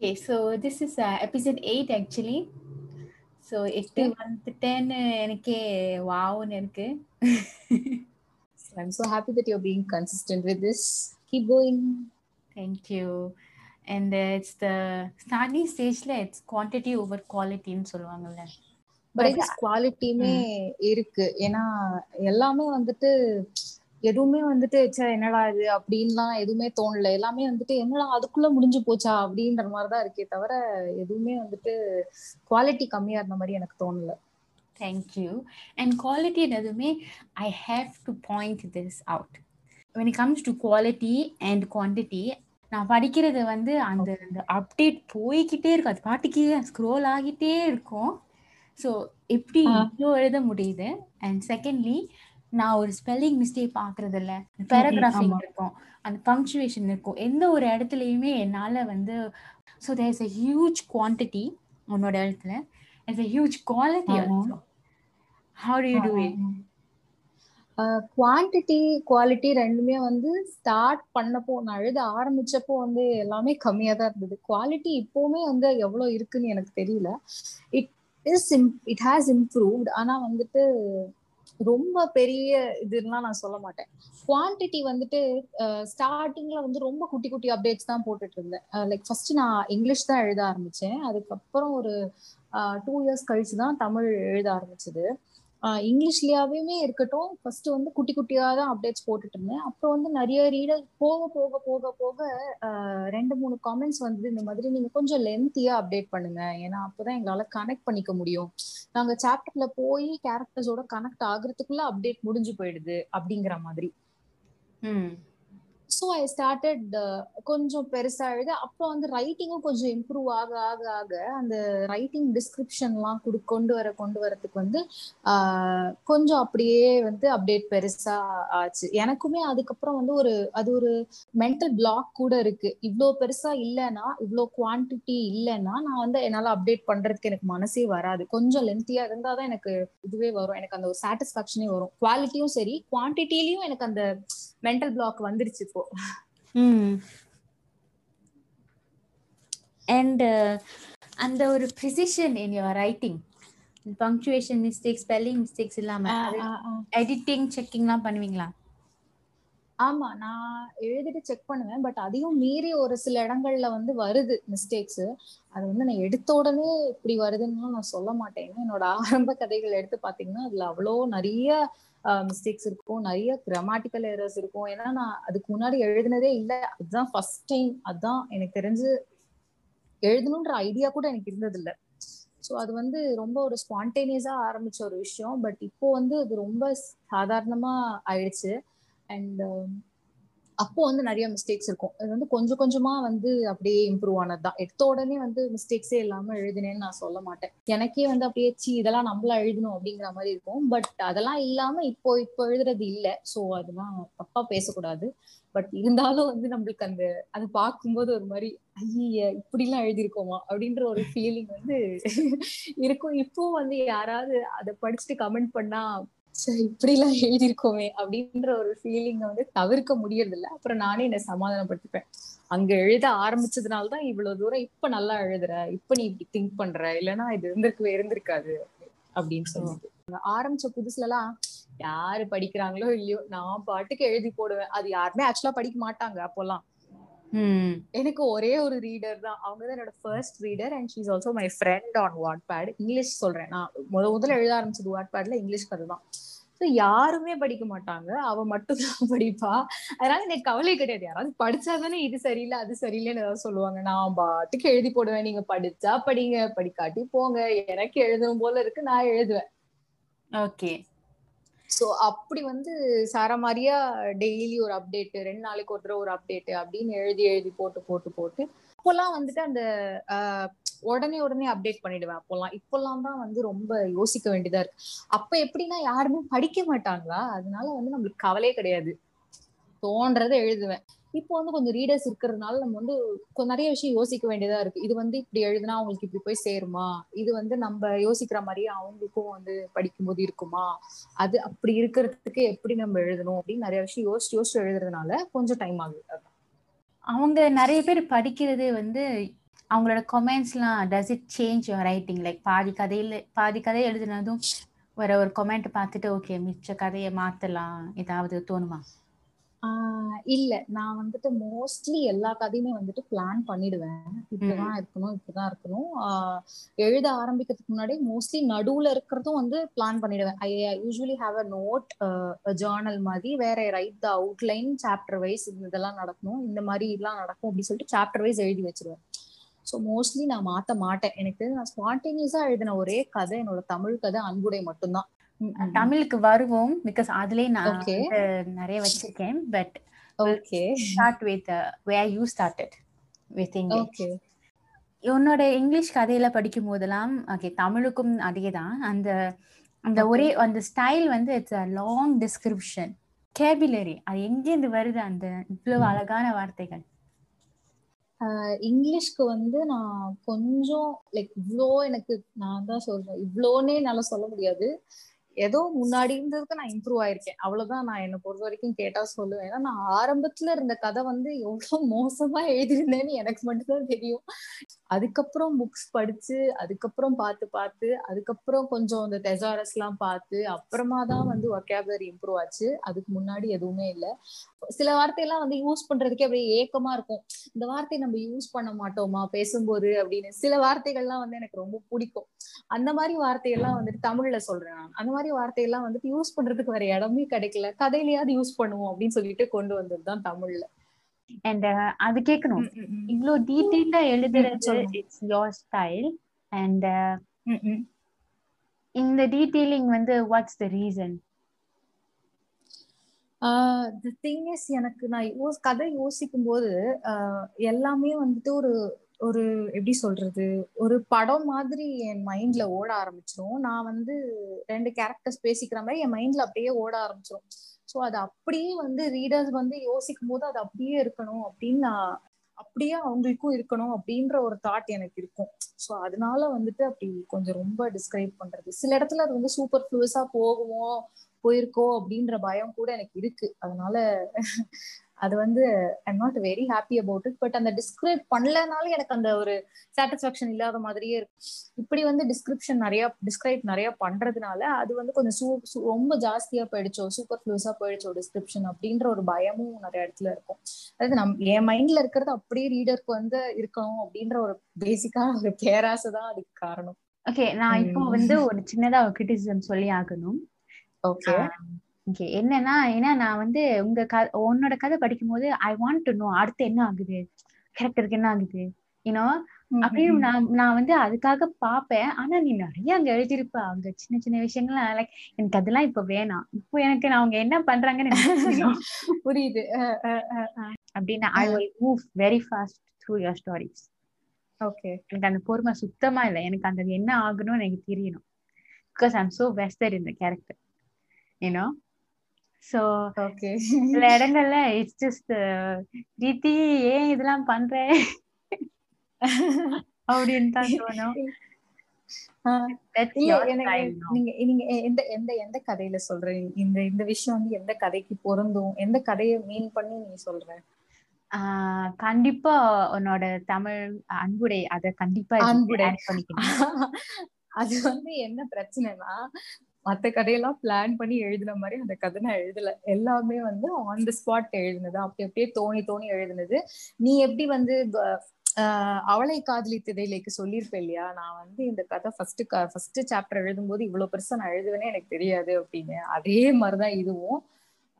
Okay, so this is uh, episode 8 actually. So எட்டு வந்துட்டேன்னு எனக்கே வாவ்னு இருக்கு I'm so happy that you're being consistent with this. Keep going. Thank you. And uh, it's the starting stageல it's quantity over quality ன்னு சொல்லுவாங்கல்ல but குவாலிட்டியுமே இருக்கு ஏன்னா எல்லாமே வந்துட்டு எதுவுமே வந்துட்டு ச்சே என்னடா இது? அப்படின்லாம் எதுவுமே தோணல. எல்லாமே வந்துட்டு என்னடா அதுக்குள்ள முடிஞ்சு போச்சா? அப்படின்ற மாதிரிதான் இருக்கே தவிர எதுவுமே வந்துட்டு குவாலிட்டி கம்மியா இருந்த மாதிரி எனக்கு தோணல. You. And quality எதுவுமே I have to point this out. When it comes to quality and quantity, நான் படிக்கிறது வந்து அந்த அந்த அப்டேட் போய்கிட்டே இருக்கும். அது பாட்டுக்கே ஸ்க்ரோல் ஆகிட்டே இருக்கும். ஸோ எப்படி. இவ்வளோ எழுத முடியுது? அண்ட் செகண்ட்லி நான் ஒரு ஸ்பெல்லிங் மிஸ்டேக் பார்க்கறது இல்ல பேராகிராஃபிங். இருக்கும். அந்த பங்க்சுவேஷன் இருக்கும். எந்த ஒரு இடத்துலையுமே என்னால் வந்து so there is a huge quantity உன்னோட இடத்துல. It's a huge quality how do you do it quantity quality ரெண்டுமே வந்து ஸ்டார்ட் பண்ணப்போ நான் எழுத ஆரம்பிச்சப்போ வந்து எல்லாமே கம்மியா தான் இருந்தது. குவாலிட்டி இப்போவுமே வந்து எவ்வளவு இருக்குன்னு எனக்கு தெரியல. It is it has improved ஆனா வந்துட்டு ரொம்ப பெரிய இதுலாம் நான் சொல்ல மாட்டேன். குவான்டிட்டி வந்துட்டு ஸ்டார்டிங்ல வந்து ரொம்ப குட்டி குட்டி அப்டேட்ஸ் தான் போட்டுட்டு இருந்தேன் லைக் ஃபர்ஸ்ட் நான் இங்கிலீஷ் தான் எழுத ஆரம்பிச்சேன். அதுக்கப்புறம் ஒரு டூ இயர்ஸ் கழிச்சு தான் தமிழ் எழுத ஆரம்பிச்சது. இங்கிலீஷ்லயாவே இருக்கட்டும். ஃபர்ஸ்ட் வந்து குட்டி குட்டியா தான் அப்டேட்ஸ் போட்டுட்டு இருந்தேன் அப்புறம் வந்து நிறைய ரீடர் போக போக போக போக ரெண்டு மூணு காமெண்ட்ஸ் வந்து இந்த மாதிரி நீங்க கொஞ்சம் லென்த்தியா அப்டேட் பண்ணுங்க. ஏன்னா அப்பதான் எங்களால கனெக்ட் பண்ணிக்க முடியும். நாங்க சாப்டர்ல போய் கேரக்டர்ஸோட கனெக்ட் ஆகுறதுக்குள்ள அப்டேட் முடிஞ்சு போயிடுது அப்படிங்கிற மாதிரி. ம். ஸோ ஐ ஸ்டார்டட் கொஞ்சம் பெருசா எழுத அப்புறம் வந்து ரைட்டிங்கும் கொஞ்சம் இம்ப்ரூவ் ஆக ஆக ஆக அந்த ரைட்டிங் டிஸ்கிரிப்ஷன்லாம் கொடு கொண்டு வர கொண்டு வரதுக்கு வந்து கொஞ்சம் அப்படியே வந்து அப்டேட் பெருசா ஆச்சு. எனக்குமே அதுக்கப்புறம் வந்து ஒரு அது ஒரு மென்டல் பிளாக் கூட இருக்கு. இவ்வளோ பெருசா இல்லைன்னா இவ்வளோ குவான்டிட்டி இல்லைன்னா நான் வந்து என்னால் அப்டேட் பண்றதுக்கு எனக்கு மனசே வராது. கொஞ்சம் லென்த்தியா இருந்தாதான் எனக்கு இதுவே வரும். எனக்கு அந்த ஒரு சாட்டிஸ்பாக்சனே வரும். குவாலிட்டியும் சரி குவான்டிட்டிலையும் எனக்கு அந்த மென்டல் பிளாக் வந்துருச்சு இப்போ. ம் அண்ட் அந்த ஒரு precision in your writing punctuation mistake spelling mistakes இல்லாம எடிட்டிங் செக்கிங்லாம் பண்ணுவீங்களா? ஆமா நான் எழுதிட்டு செக் பண்ணுவேன். பட் அதையும் மீறி ஒரு சில இடங்கள்ல வந்து வருது மிஸ்டேக்ஸ் அது வந்து நான் எடுத்த உடனே இப்படி வருதுன்னு நான் சொல்ல மாட்டேன் என்னோட ஆரம்ப கதைகள் எடுத்து பாத்தீங்கன்னா அதுல அவ்வளோ நிறைய மிஸ்டேக்ஸ் இருக்கும். நிறைய கிராமட்டிக்கல் எரர்ஸ் இருக்கும். ஏன்னா நான் அதுக்கு முன்னாடி எழுதுனதே இல்லை. அதுதான் ஃபர்ஸ்ட் டைம் அதுதான் எனக்கு தெரிஞ்சு எழுதணுன்ற ஐடியா கூட எனக்கு இருந்தது இல்ல ஸோ அது வந்து ரொம்ப ஒரு ஸ்பான்டேனியஸா ஆரம்பிச்ச ஒரு விஷயம். பட் இப்போ வந்து அது ரொம்ப சாதாரணமா ஆயிடுச்சு. அண்ட் அப்போ வந்து நிறைய மிஸ்டேக்ஸ் இருக்கும். இது வந்து கொஞ்சம் கொஞ்சமா வந்து அப்படியே இம்ப்ரூவ் ஆனது தான் எடுத்த உடனே வந்து மிஸ்டேக்ஸே இல்லாம எழுதினேன்னு நான் சொல்ல மாட்டேன். எனக்கே வந்து அப்படியே சி இதெல்லாம் நம்மளா எழுதணும் அப்படிங்கிற மாதிரி இருக்கும். பட் அதெல்லாம் இல்லாம இப்போ இப்போ எழுதுறது இல்லை. ஸோ அதெல்லாம் தப்பா பேசக்கூடாது. பட் இருந்தாலும் வந்து நம்மளுக்கு அந்த அது பார்க்கும்போது ஒரு மாதிரி ஐய இப்படிலாம் எழுதியிருக்கோமா? அப்படின்ற ஒரு ஃபீலிங் வந்து இருக்கும். இப்போ வந்து யாராவது அதை படிச்சுட்டு கமெண்ட் பண்ணா சரி இப்படிலாம் எழுதியிருக்கோமே அப்படின்ற ஒரு ஃபீலிங்க வந்து தவிர்க்க முடியறது இல்ல அப்புறம் நானே என்னை சமாதானப்படுத்திப்பேன். அங்க எழுத ஆரம்பிச்சதுனாலதான் இவ்வளவு தூரம் இப்ப நல்லா எழுதுற இப்ப நீ இப்படி திங்க் பண்ற இல்லைன்னா இது இருந்திருக்கவே இருந்திருக்காது அப்படின்னு சொல்லிட்டு. ஆரம்பிச்ச புதுசுல எல்லாம் யாரு படிக்கிறாங்களோ இல்லையோ நான் பாட்டுக்கு எழுதி போடுவேன். அது யாருமே ஆக்சுவலா படிக்க மாட்டாங்க அப்போல்லாம் எனக்கு ஒரே ஒரு ரீடர் தான். அவங்க தான் என்னோட first reader and she's also my friend on Wattpad English சொல்றேன். நான் முத முதல்ல எழுத ஆரம்பிச்சது வாட் பேட்ல இங்கிலீஷ் கதை தான் ஸோ யாருமே படிக்க மாட்டாங்க. அவ மட்டும் தான் படிப்பா. அதனால எனக்கு கவலை கிடையாது. யாராவது படிச்சா தானே இது சரியில்லை அது சரியில்லைன்னு ஏதாவது சொல்லுவாங்க. நான் பாட்டுக்கு எழுதி போடுவேன். நீங்க படிச்சா படிங்க படிக்காட்டி போங்க. எனக்கு எழுதணும் போல இருக்கு நான் எழுதுவேன். ஓகே. சோ அப்படி வந்து சாரா மாதிரியா டெய்லி ஒரு அப்டேட் ரெண்டு நாளைக்கு ஒரு தடவை ஒரு அப்டேட் அப்படின்னு எழுதி எழுதி போட்டு போட்டு போட்டு அப்போல்லாம் வந்துட்டு அந்த உடனே உடனே அப்டேட் பண்ணிடுவேன் அப்போல்லாம் இப்போல்லாம் தான் வந்து ரொம்ப யோசிக்க வேண்டியதா இருக்கு. அப்ப எப்படின்னா யாருமே படிக்க மாட்டாங்களா? அதனால வந்து நம்மளுக்கு கவலையே கிடையாது. தோன்றதை எழுதுவேன். இப்போ வந்து கொஞ்சம் ரீடர்ஸ் இருக்கிறதுனால நம்ம வந்து நிறைய விஷயம் யோசிக்க வேண்டியதா இருக்கு. இது வந்து இப்படி எழுதுனா அவங்களுக்கு இப்படி போய் சேருமா? இது வந்து நம்ம யோசிக்கிற மாதிரியே அவங்களுக்கும் வந்து படிக்கும்போது இருக்குமா? அது அப்படி இருக்கிறதுக்கு எப்படி நம்ம எழுதணும்? அப்படின்னு நிறைய விஷயம் யோசிச்சு யோசிச்சு எழுதுறதுனால கொஞ்சம் டைம் ஆகுது. அவங்க நிறைய பேர் படிக்கிறது வந்து அவங்களோட கமெண்ட்ஸ்லாம் does it change your writing like பாதி கதையில பாதி கதை எழுதுனதும் வேற ஒரு கமெண்ட் பார்த்துட்டு ஓகே மிச்ச கதையை மாத்தலாம். ஏதாவது தோணுமா? இல்ல. நான் வந்துட்டு மோஸ்ட்லி எல்லா கதையுமே வந்துட்டு பிளான் பண்ணிடுவேன். இப்படிதான் இருக்கணும் இப்படிதான் இருக்கணும். எழுத ஆரம்பிக்கிறதுக்கு முன்னாடி மோஸ்ட்லி நடுவுல இருக்கிறதும் வந்து பிளான் பண்ணிடுவேன். I usually have a note journal மாதிரி வேற write the outline chapter wise இதெல்லாம் நடக்கணும். இந்த மாதிரி எல்லாம் நடக்கும் அப்படின்னு சொல்லிட்டு சாப்டர் வைஸ் எழுதி வச்சிருவேன். ஸோ மோஸ்ட்லி நான் மாத்த மாட்டேன். எனக்கு தெரிஞ்சு நான் ஸ்பான்டேனியஸா எழுதின ஒரே கதை என்னோட தமிழ் கதை அன்புடை மட்டும்தான். தமிழுக்கு வருவோம். பிகாஸ் அதுலயே நான் நிறைய வச்சிருக்கேன். But okay start with where you started with English உன்னோட இங்கிலீஷ் கதையில படிக்கும் போதெல்லாம் ஓகே தமிழுக்கும் அதே தான் அந்த அந்த. ஒரே அந்த ஸ்டைல் வந்து இட்ஸ் அ லாங் டிஸ்கிரிப்ஷன் கேபிலரி அது எங்கேருந்து வருது அந்த இவ்வளவு அழகான வார்த்தைகள்? இங்கிலீஷ்க்கு வந்து நான் கொஞ்சம் லைக் இவ்வளோ எனக்கு நான் தான் சொல்றேன். இவ்வளோன்னே என்னால சொல்ல முடியாது. ஏதோ முன்னாடி இருந்ததுக்கு நான் இம்ப்ரூவ் ஆயிருக்கேன். அவ்வளவுதான் நான் என்னை பொறுத்த வரைக்கும் கேட்டா சொல்லுவேன். ஏன்னா நான் ஆரம்பத்துல இருந்த கதை வந்து எவ்வளவு மோசமா எழுதியிருந்தேன்னு எனக்கு மட்டும்தான் தெரியும். அதுக்கப்புறம் புக்ஸ் படிச்சு அதுக்கப்புறம் பார்த்து பார்த்து அதுக்கப்புறம் கொஞ்சம் இந்த தெசாரஸ் எல்லாம் பார்த்து அப்புறமா தான் வந்து ஒகேபுலரி இம்ப்ரூவ் ஆச்சு. அதுக்கு முன்னாடி எதுவுமே இல்லை. சில வார்த்தையெல்லாம் வந்து யூஸ் பண்றதுக்கே அப்படியே ஏக்கமா இருக்கும். இந்த வார்த்தையை நம்ம யூஸ் பண்ண மாட்டோமா? பேசும்போது அப்படின்னு சில வார்த்தைகள்லாம் வந்து எனக்கு ரொம்ப பிடிக்கும். அந்த மாதிரி வார்த்தையெல்லாம் வந்துட்டு தமிழ்ல சொல்றேன் நான். அந்த மாதிரி வார்த்தையெல்லாம் வந்துட்டு யூஸ் பண்றதுக்கு வேற இடமே கிடைக்கல. கதையிலயாவது யூஸ் பண்ணுவோம் அப்படின்னு சொல்லிட்டு கொண்டு வந்ததுதான் தமிழ்ல. அண்ட் அது கேட்கணும். இவ்வளோ டீட்டெயிலா எழுதுறது. It's your style and. இந்த டீட்டெயிலிங் வந்து what's the reason the thing is எனக்கு நான் யோஸ் கதை யோசிக்கும் போது ஆஹ் எல்லாமே வந்துட்டு ஒரு ஒரு எப்படி சொல்றது ஒரு படம் மாதிரி என் மைண்ட்ல ஓட ஆரம்பிச்சிரும். நான் வந்து ரெண்டு கேரக்டர்ஸ் பேசிக்கிற மாதிரி என் மைண்ட்ல அப்படியே ஓட ஆரம்பிச்சிரும். ஸோ அது அப்படியே வந்து ரீடர்ஸ் வந்து யோசிக்கும் போது அது அப்படியே இருக்கணும் அப்படின்னு நான் அப்படியே அவங்களுக்கும் இருக்கணும் அப்படின்ற ஒரு தாட் எனக்கு இருக்கும். ஸோ அதனால வந்துட்டு அப்படி கொஞ்சம் ரொம்ப டிஸ்கிரைப் பண்றது. சில இடத்துல அது வந்து சூப்பர் ஃப்ளூஸா போகுமோ போயிருக்கோ அப்படின்ற பயம் கூட எனக்கு இருக்கு. அதனால அது வந்து I'm not very happy about it but அந்த டிஸ்கிரைப் பண்ணலனாலும் எனக்கு அந்த ஒரு சாட்டிஸ்பாக்சன் இல்லாத மாதிரியே இருக்கு. இப்படி வந்து டிஸ்கிரிப்ஷன் நிறைய டிஸ்கிரைப் நிறைய பண்றதுனால அது வந்து கொஞ்சம் சூ ரொம்ப ஜாஸ்தியா போயிடுச்சோ சூப்பர் ஃப்ளூஸா போயிடுச்சோ டிஸ்கிரிப்ஷன் அப்படின்ற ஒரு பயமும் நிறைய இடத்துல இருக்கும். அதாவது நம் என் மைண்ட்ல இருக்கிறது அப்படியே ரீடருக்கு வந்து இருக்கணும் அப்படின்ற ஒரு பேசிக்கான ஒரு பேராசை தான் அதுக்கு காரணம். ஓகே நான் இப்போ. வந்து ஒரு சின்னதா ஒரு கிரிட்டிசிசம் சொல்லி ஆகணும். ஓகே ஓகே என்னன்னா ஏன்னா நான் வந்து உங்க க உன்னோட கதை படிக்கும்போது ஐ வாண்ட் டு நோ அடுத்து என்ன ஆகுது? கேரக்டருக்கு என்ன ஆகுது? யூனோ அப்படின்னு நான் நான் வந்து அதுக்காக பாப்பேன் ஆனா நீ நிறைய அங்க எழுதியிருப்ப. அங்க சின்ன சின்ன விஷயங்கள்லாம் லைக் எனக்கு அதெல்லாம் இப்ப வேணாம். இப்போ எனக்கு நான் அவங்க என்ன பண்றாங்கன்னு. புரியுது. அப்படின்னு I will move very fast through your stories okay எனக்கு அந்த பொறுமை சுத்தமா இல்லை. எனக்கு அந்த என்ன ஆகணும்னு எனக்கு தெரியணும். பிகாஸ் ஐம் சோ வெஸ்டர் இந்த கேரக்டர் யூனோ ஸோ ஓகே சில இடங்கள்ல இட்ஸ் ஜஸ்ட் ரீதி ஏன் இதெல்லாம் பண்ற? அப்படின்னு தான் தோணும்? நீங்க நீங்க எந்த எந்த எந்த கதையில சொல்றீங்க இந்த இந்த விஷயம் வந்து எந்த கதைக்கு பொருந்தும்? எந்த கதையை மீன் பண்ணி நீ சொல்ற? கண்டிப்பா உன்னோட தமிழ் அன்புடை அத கண்டிப்பா அன்புடை. அது வந்து என்ன பிரச்சனைனா மத்த கதையெல்லாம் பிளான் பண்ணி எழுதின மாதிரி அந்த கதை நான் எழுதல. எல்லாமே வந்து ஆன் தி ஸ்பாட் எழுதினது. அப்படி அப்படியே தோணி தோணி எழுதினது. நீ எப்படி வந்து ஆஹ் அவளை காதலித்ததை லைக் சொல்லியிருப்பேன் இல்லையா? நான் வந்து இந்த கதை ஃபர்ஸ்ட் ஃபர்ஸ்ட் சாப்டர் எழுதும்போது இவ்வளவு பெருசா நான் எழுதுவேனே எனக்கு தெரியாது அப்படின்னு. அதே மாதிரிதான் இதுவும்.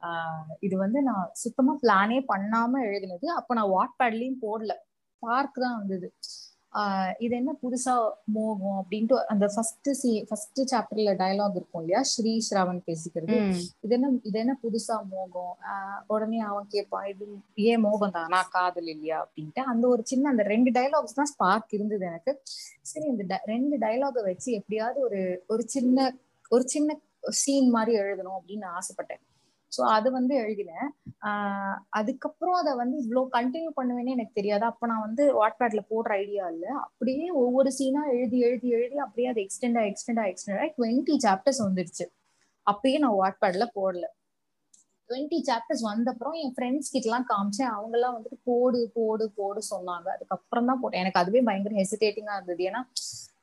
ஆஹ் இது வந்து நான் சுத்தமா பிளானே பண்ணாம எழுதினது. அப்ப நான் வாட்பேட்லயும் போடல. பார்க் தான் வந்தது. இது என்ன புதுசா மோகம் அப்படின்ட்டு அந்த ஃபர்ஸ்ட் சி ஃபர்ஸ்ட் சாப்டர்ல டயலாக் இருக்கும் இல்லையா? ஸ்ரீ ஸ்ராவன் பேசிக்கிறது. இது என்ன இது என்ன புதுசா மோகம்? ஆஹ் உடனே அவன் கேட்பான் இது ஏன் மோகம் தானா? காதல் இல்லையா? அப்படின்ட்டு அந்த ஒரு சின்ன அந்த ரெண்டு டயலாக்ஸ் தான் ஸ்பார்க் இருந்தது எனக்கு. சரி இந்த ரெண்டு டயலாக வச்சு எப்படியாவது ஒரு ஒரு சின்ன ஒரு சின்ன சீன் மாதிரி எழுதணும் அப்படின்னு நான் ஆசைப்பட்டேன். ஸோ அது வந்து எழுதினேன். ஆஹ் அதுக்கப்புறம் அதை வந்து இவ்வளோ கண்டினியூ பண்ணுவேனே எனக்கு தெரியாது. அப்போ நான் வந்து வாட்பேட்ல போடுற ஐடியா இல்லை. அப்படியே ஒவ்வொரு சீனா எழுதி எழுதி எழுதி அப்படியே அது ஆகி எக்ஸ்டெண்ட் எக்ஸ்டெண்டா டுவெண்ட்டி சாப்டர்ஸ் வந்துருச்சு. அப்பயே நான் வாட்பேட்ல போடல. டுவெண்ட்டி சாப்டர்ஸ் வந்தப்புறம் என் ஃப்ரெண்ட்ஸ் கிட்ட எல்லாம் காமிச்சேன். அவங்க எல்லாம் வந்துட்டு போடு போடு போடு சொன்னாங்க. அதுக்கப்புறம் தான் போட்டேன். எனக்கு அதுவே பயங்கர ஹெசிடேட்டிங்கா இருந்தது. ஏன்னா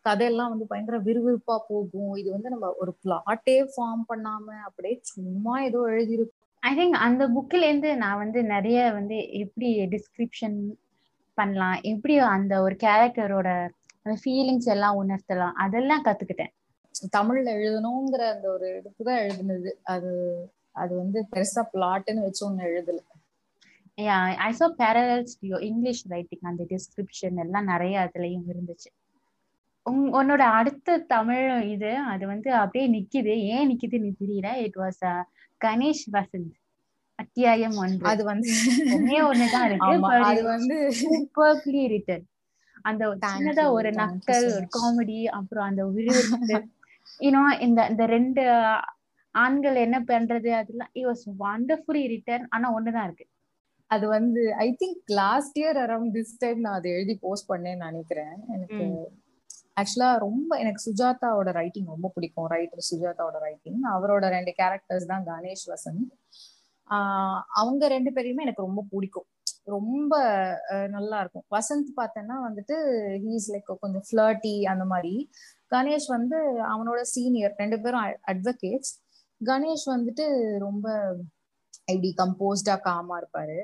கதையெல்லாம் வந்து பயங்கர விறுவிறுப்பா போகும். இது வந்து நம்ம ஒரு பிளாட்டே ஃபார்ம் பண்ணாம அப்படியே சும்மா ஏதோ எழுதியிருக்கோம். ஐ திங்க் அந்த புக்ல இருந்து நான் வந்து நிறைய வந்து எப்படி டிஸ்கிரிப்ஷன் பண்ணலாம் எப்படி அந்த ஒரு கேரக்டரோட அந்த ஃபீலிங்ஸ் எல்லாம் உணர்த்தலாம் அதெல்லாம் கத்துக்கிட்டேன். தமிழ்ல எழுதணுங்கிற அந்த ஒரு இதுக்குதான் எழுதுனது. அது அது வந்து பெருசா பிளாட்னு வச்சு ஒண்ணு எழுதல. I saw parallels to English writing அந்த டிஸ்கிரிப்ஷன் எல்லாம் நிறைய அதுலயும் இருந்துச்சு. உன் உன்னோட அடுத்த தமிழ் இது அது வந்து அப்படியே நிக்குது. ஏன் நிக்குதுன்னு தெரியல? It was Ganesh Vasanth. அத்தியாயம் ஒன்று. அது வந்து ஒன்னே ஒண்ணுதான் இருக்கு அது வந்து superbly written. அந்த சின்னதா ஒரு நக்கல் ஒரு. காமெடி அப்புறம் அந்த விறுவிறுப்பு. யூனோ இந்த இந்த ரெண்டு ஆண்கள் என்ன பண்றது அதெல்லாம் இட் வாஸ் வண்டர்ஃபுல்லி ரிட்டன் ஆனா ஒண்ணுதான் இருக்கு. அது வந்து I think last year around this time நான் அதை எழுதி போஸ்ட் பண்ணேன்னு நினைக்கிறேன். எனக்கு. ஆக்சுவலா ரொம்ப எனக்கு சுஜாதாவோட ரைட்டிங் ரொம்ப பிடிக்கும். ரைட்டர் சுஜாதாவோட ரைட்டிங் அவரோட ரெண்டு கேரக்டர்ஸ் தான் கணேஷ் வசந்த். அவங்க ரெண்டு பேரையுமே எனக்கு ரொம்ப பிடிக்கும். ரொம்ப நல்லா இருக்கும். வசந்த் பார்த்தேன்னா வந்துட்டு ஹீஸ் லைக் கொஞ்சம் ஃபிளர்ட்டி அந்த மாதிரி. கணேஷ் வந்து அவனோட சீனியர் ரெண்டு பேரும் அட்வொகேட்ஸ் கணேஷ் வந்துட்டு ரொம்ப இப்படி கம்போஸ்டா காமா இருப்பாரு.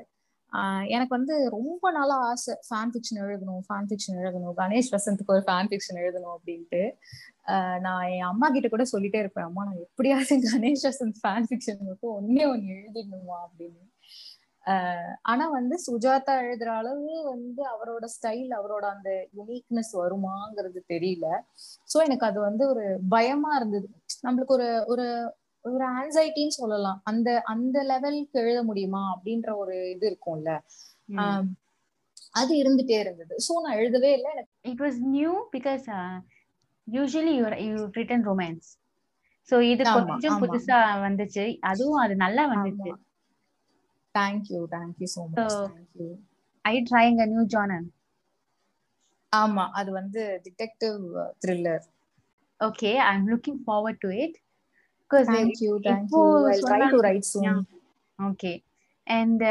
எனக்கு வந்து ரொம்ப நாளா ஆசை ஃபேன் ஃபிக்ஷன் எழுதணும் ஃபேன் ஃபிக்ஷன் எழுதணும். கணேஷ் வசந்துக்கு ஒரு ஃபேன் ஃபிக்ஷன் எழுதணும் அப்படின்ட்டு. நான் என் அம்மா கிட்ட கூட சொல்லிட்டே இருப்பேன் அம்மா நான் எப்படியாவது கணேஷ் வசந்த் ஃபேன் ஃபிக்ஷன் மட்டும் ஒன்னே ஒன்னு எழுதிடணுமா? அப்படின்னு. ஆனா வந்து சுஜாதா எழுதுற அளவு வந்து அவரோட ஸ்டைல் அவரோட அந்த யுனிக்னஸ் வருமாங்கிறது தெரியல. சோ எனக்கு அது வந்து ஒரு பயமா இருந்தது. நம்மளுக்கு ஒரு ஒரு ஒரு ஆன்சைட்டின்னு சொல்லலாம். அந்த அந்த லெவலுக்கு எழுத முடியுமா? அப்படின்ற ஒரு இது இருக்கும்ல. அது இருந்துட்டே இருந்தது. சோ நான் எழுதவே இல்லை. எனக்கு it was new because usually you you written romance so இது கொஞ்சம். புதுசா வந்துச்சு. அதுவும் அது நல்லா வந்துச்சு. Thank you thank you so much So- thank you I trying a new genre ஆமா அது வந்து detective thriller okay I am looking forward to it because thank you இப்போ thank you I try to சொன்னாங்க- write soon Yeah. Okay and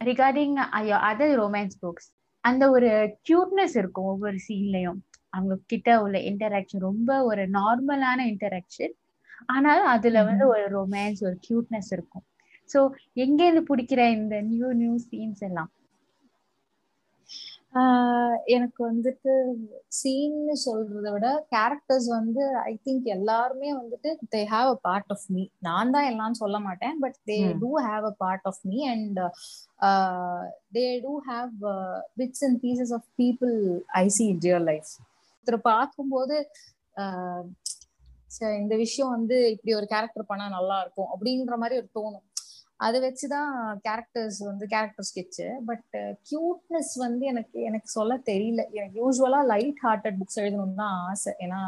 regarding other romance books அந்த ஒரு cuteness இருக்கும் ஒவ்வொரு சீன்லயும் அவங்க கிட்ட உள்ள இன்டராக்ஷன் ரொம்ப ஒரு நார்மலான இன்டராக்ஷன் ஆனாலும் அதுல வந்து ஒரு ரொமான்ஸ் ஒரு கியூட்னஸ் இருக்கும். சோ எங்க இருந்து பிடிக்கிற இந்த நியூ நியூ சீன்ஸ் எல்லாம்? எனக்கு வந்துட்டு சீன்னு சொல்றதை விட கேரக்டர்ஸ் வந்து ஐ திங்க் எல்லாருமே வந்துட்டு they have a part of me நான் தான் எல்லாம் சொல்ல மாட்டேன் but they. Do have a part of me and they do have bits and pieces of people I see in real life ஒருத்தர் பார்க்கும்போது இந்த விஷயம் வந்து இப்படி ஒரு கேரக்டர் பண்ணா நல்லா இருக்கும் அப்படின்ற மாதிரி ஒரு தோணும். அதை வச்சுதான் கேரக்டர்ஸ் வந்து கேரக்டர் ஸ்கெட்சு பட் கியூட்னஸ் வந்து எனக்கு எனக்கு சொல்ல தெரியல. எனக்கு யூஸ்வலா லைட் ஹார்ட்டட் புக்ஸ் எழுதணும்னு தான் ஆசை. ஏன்னா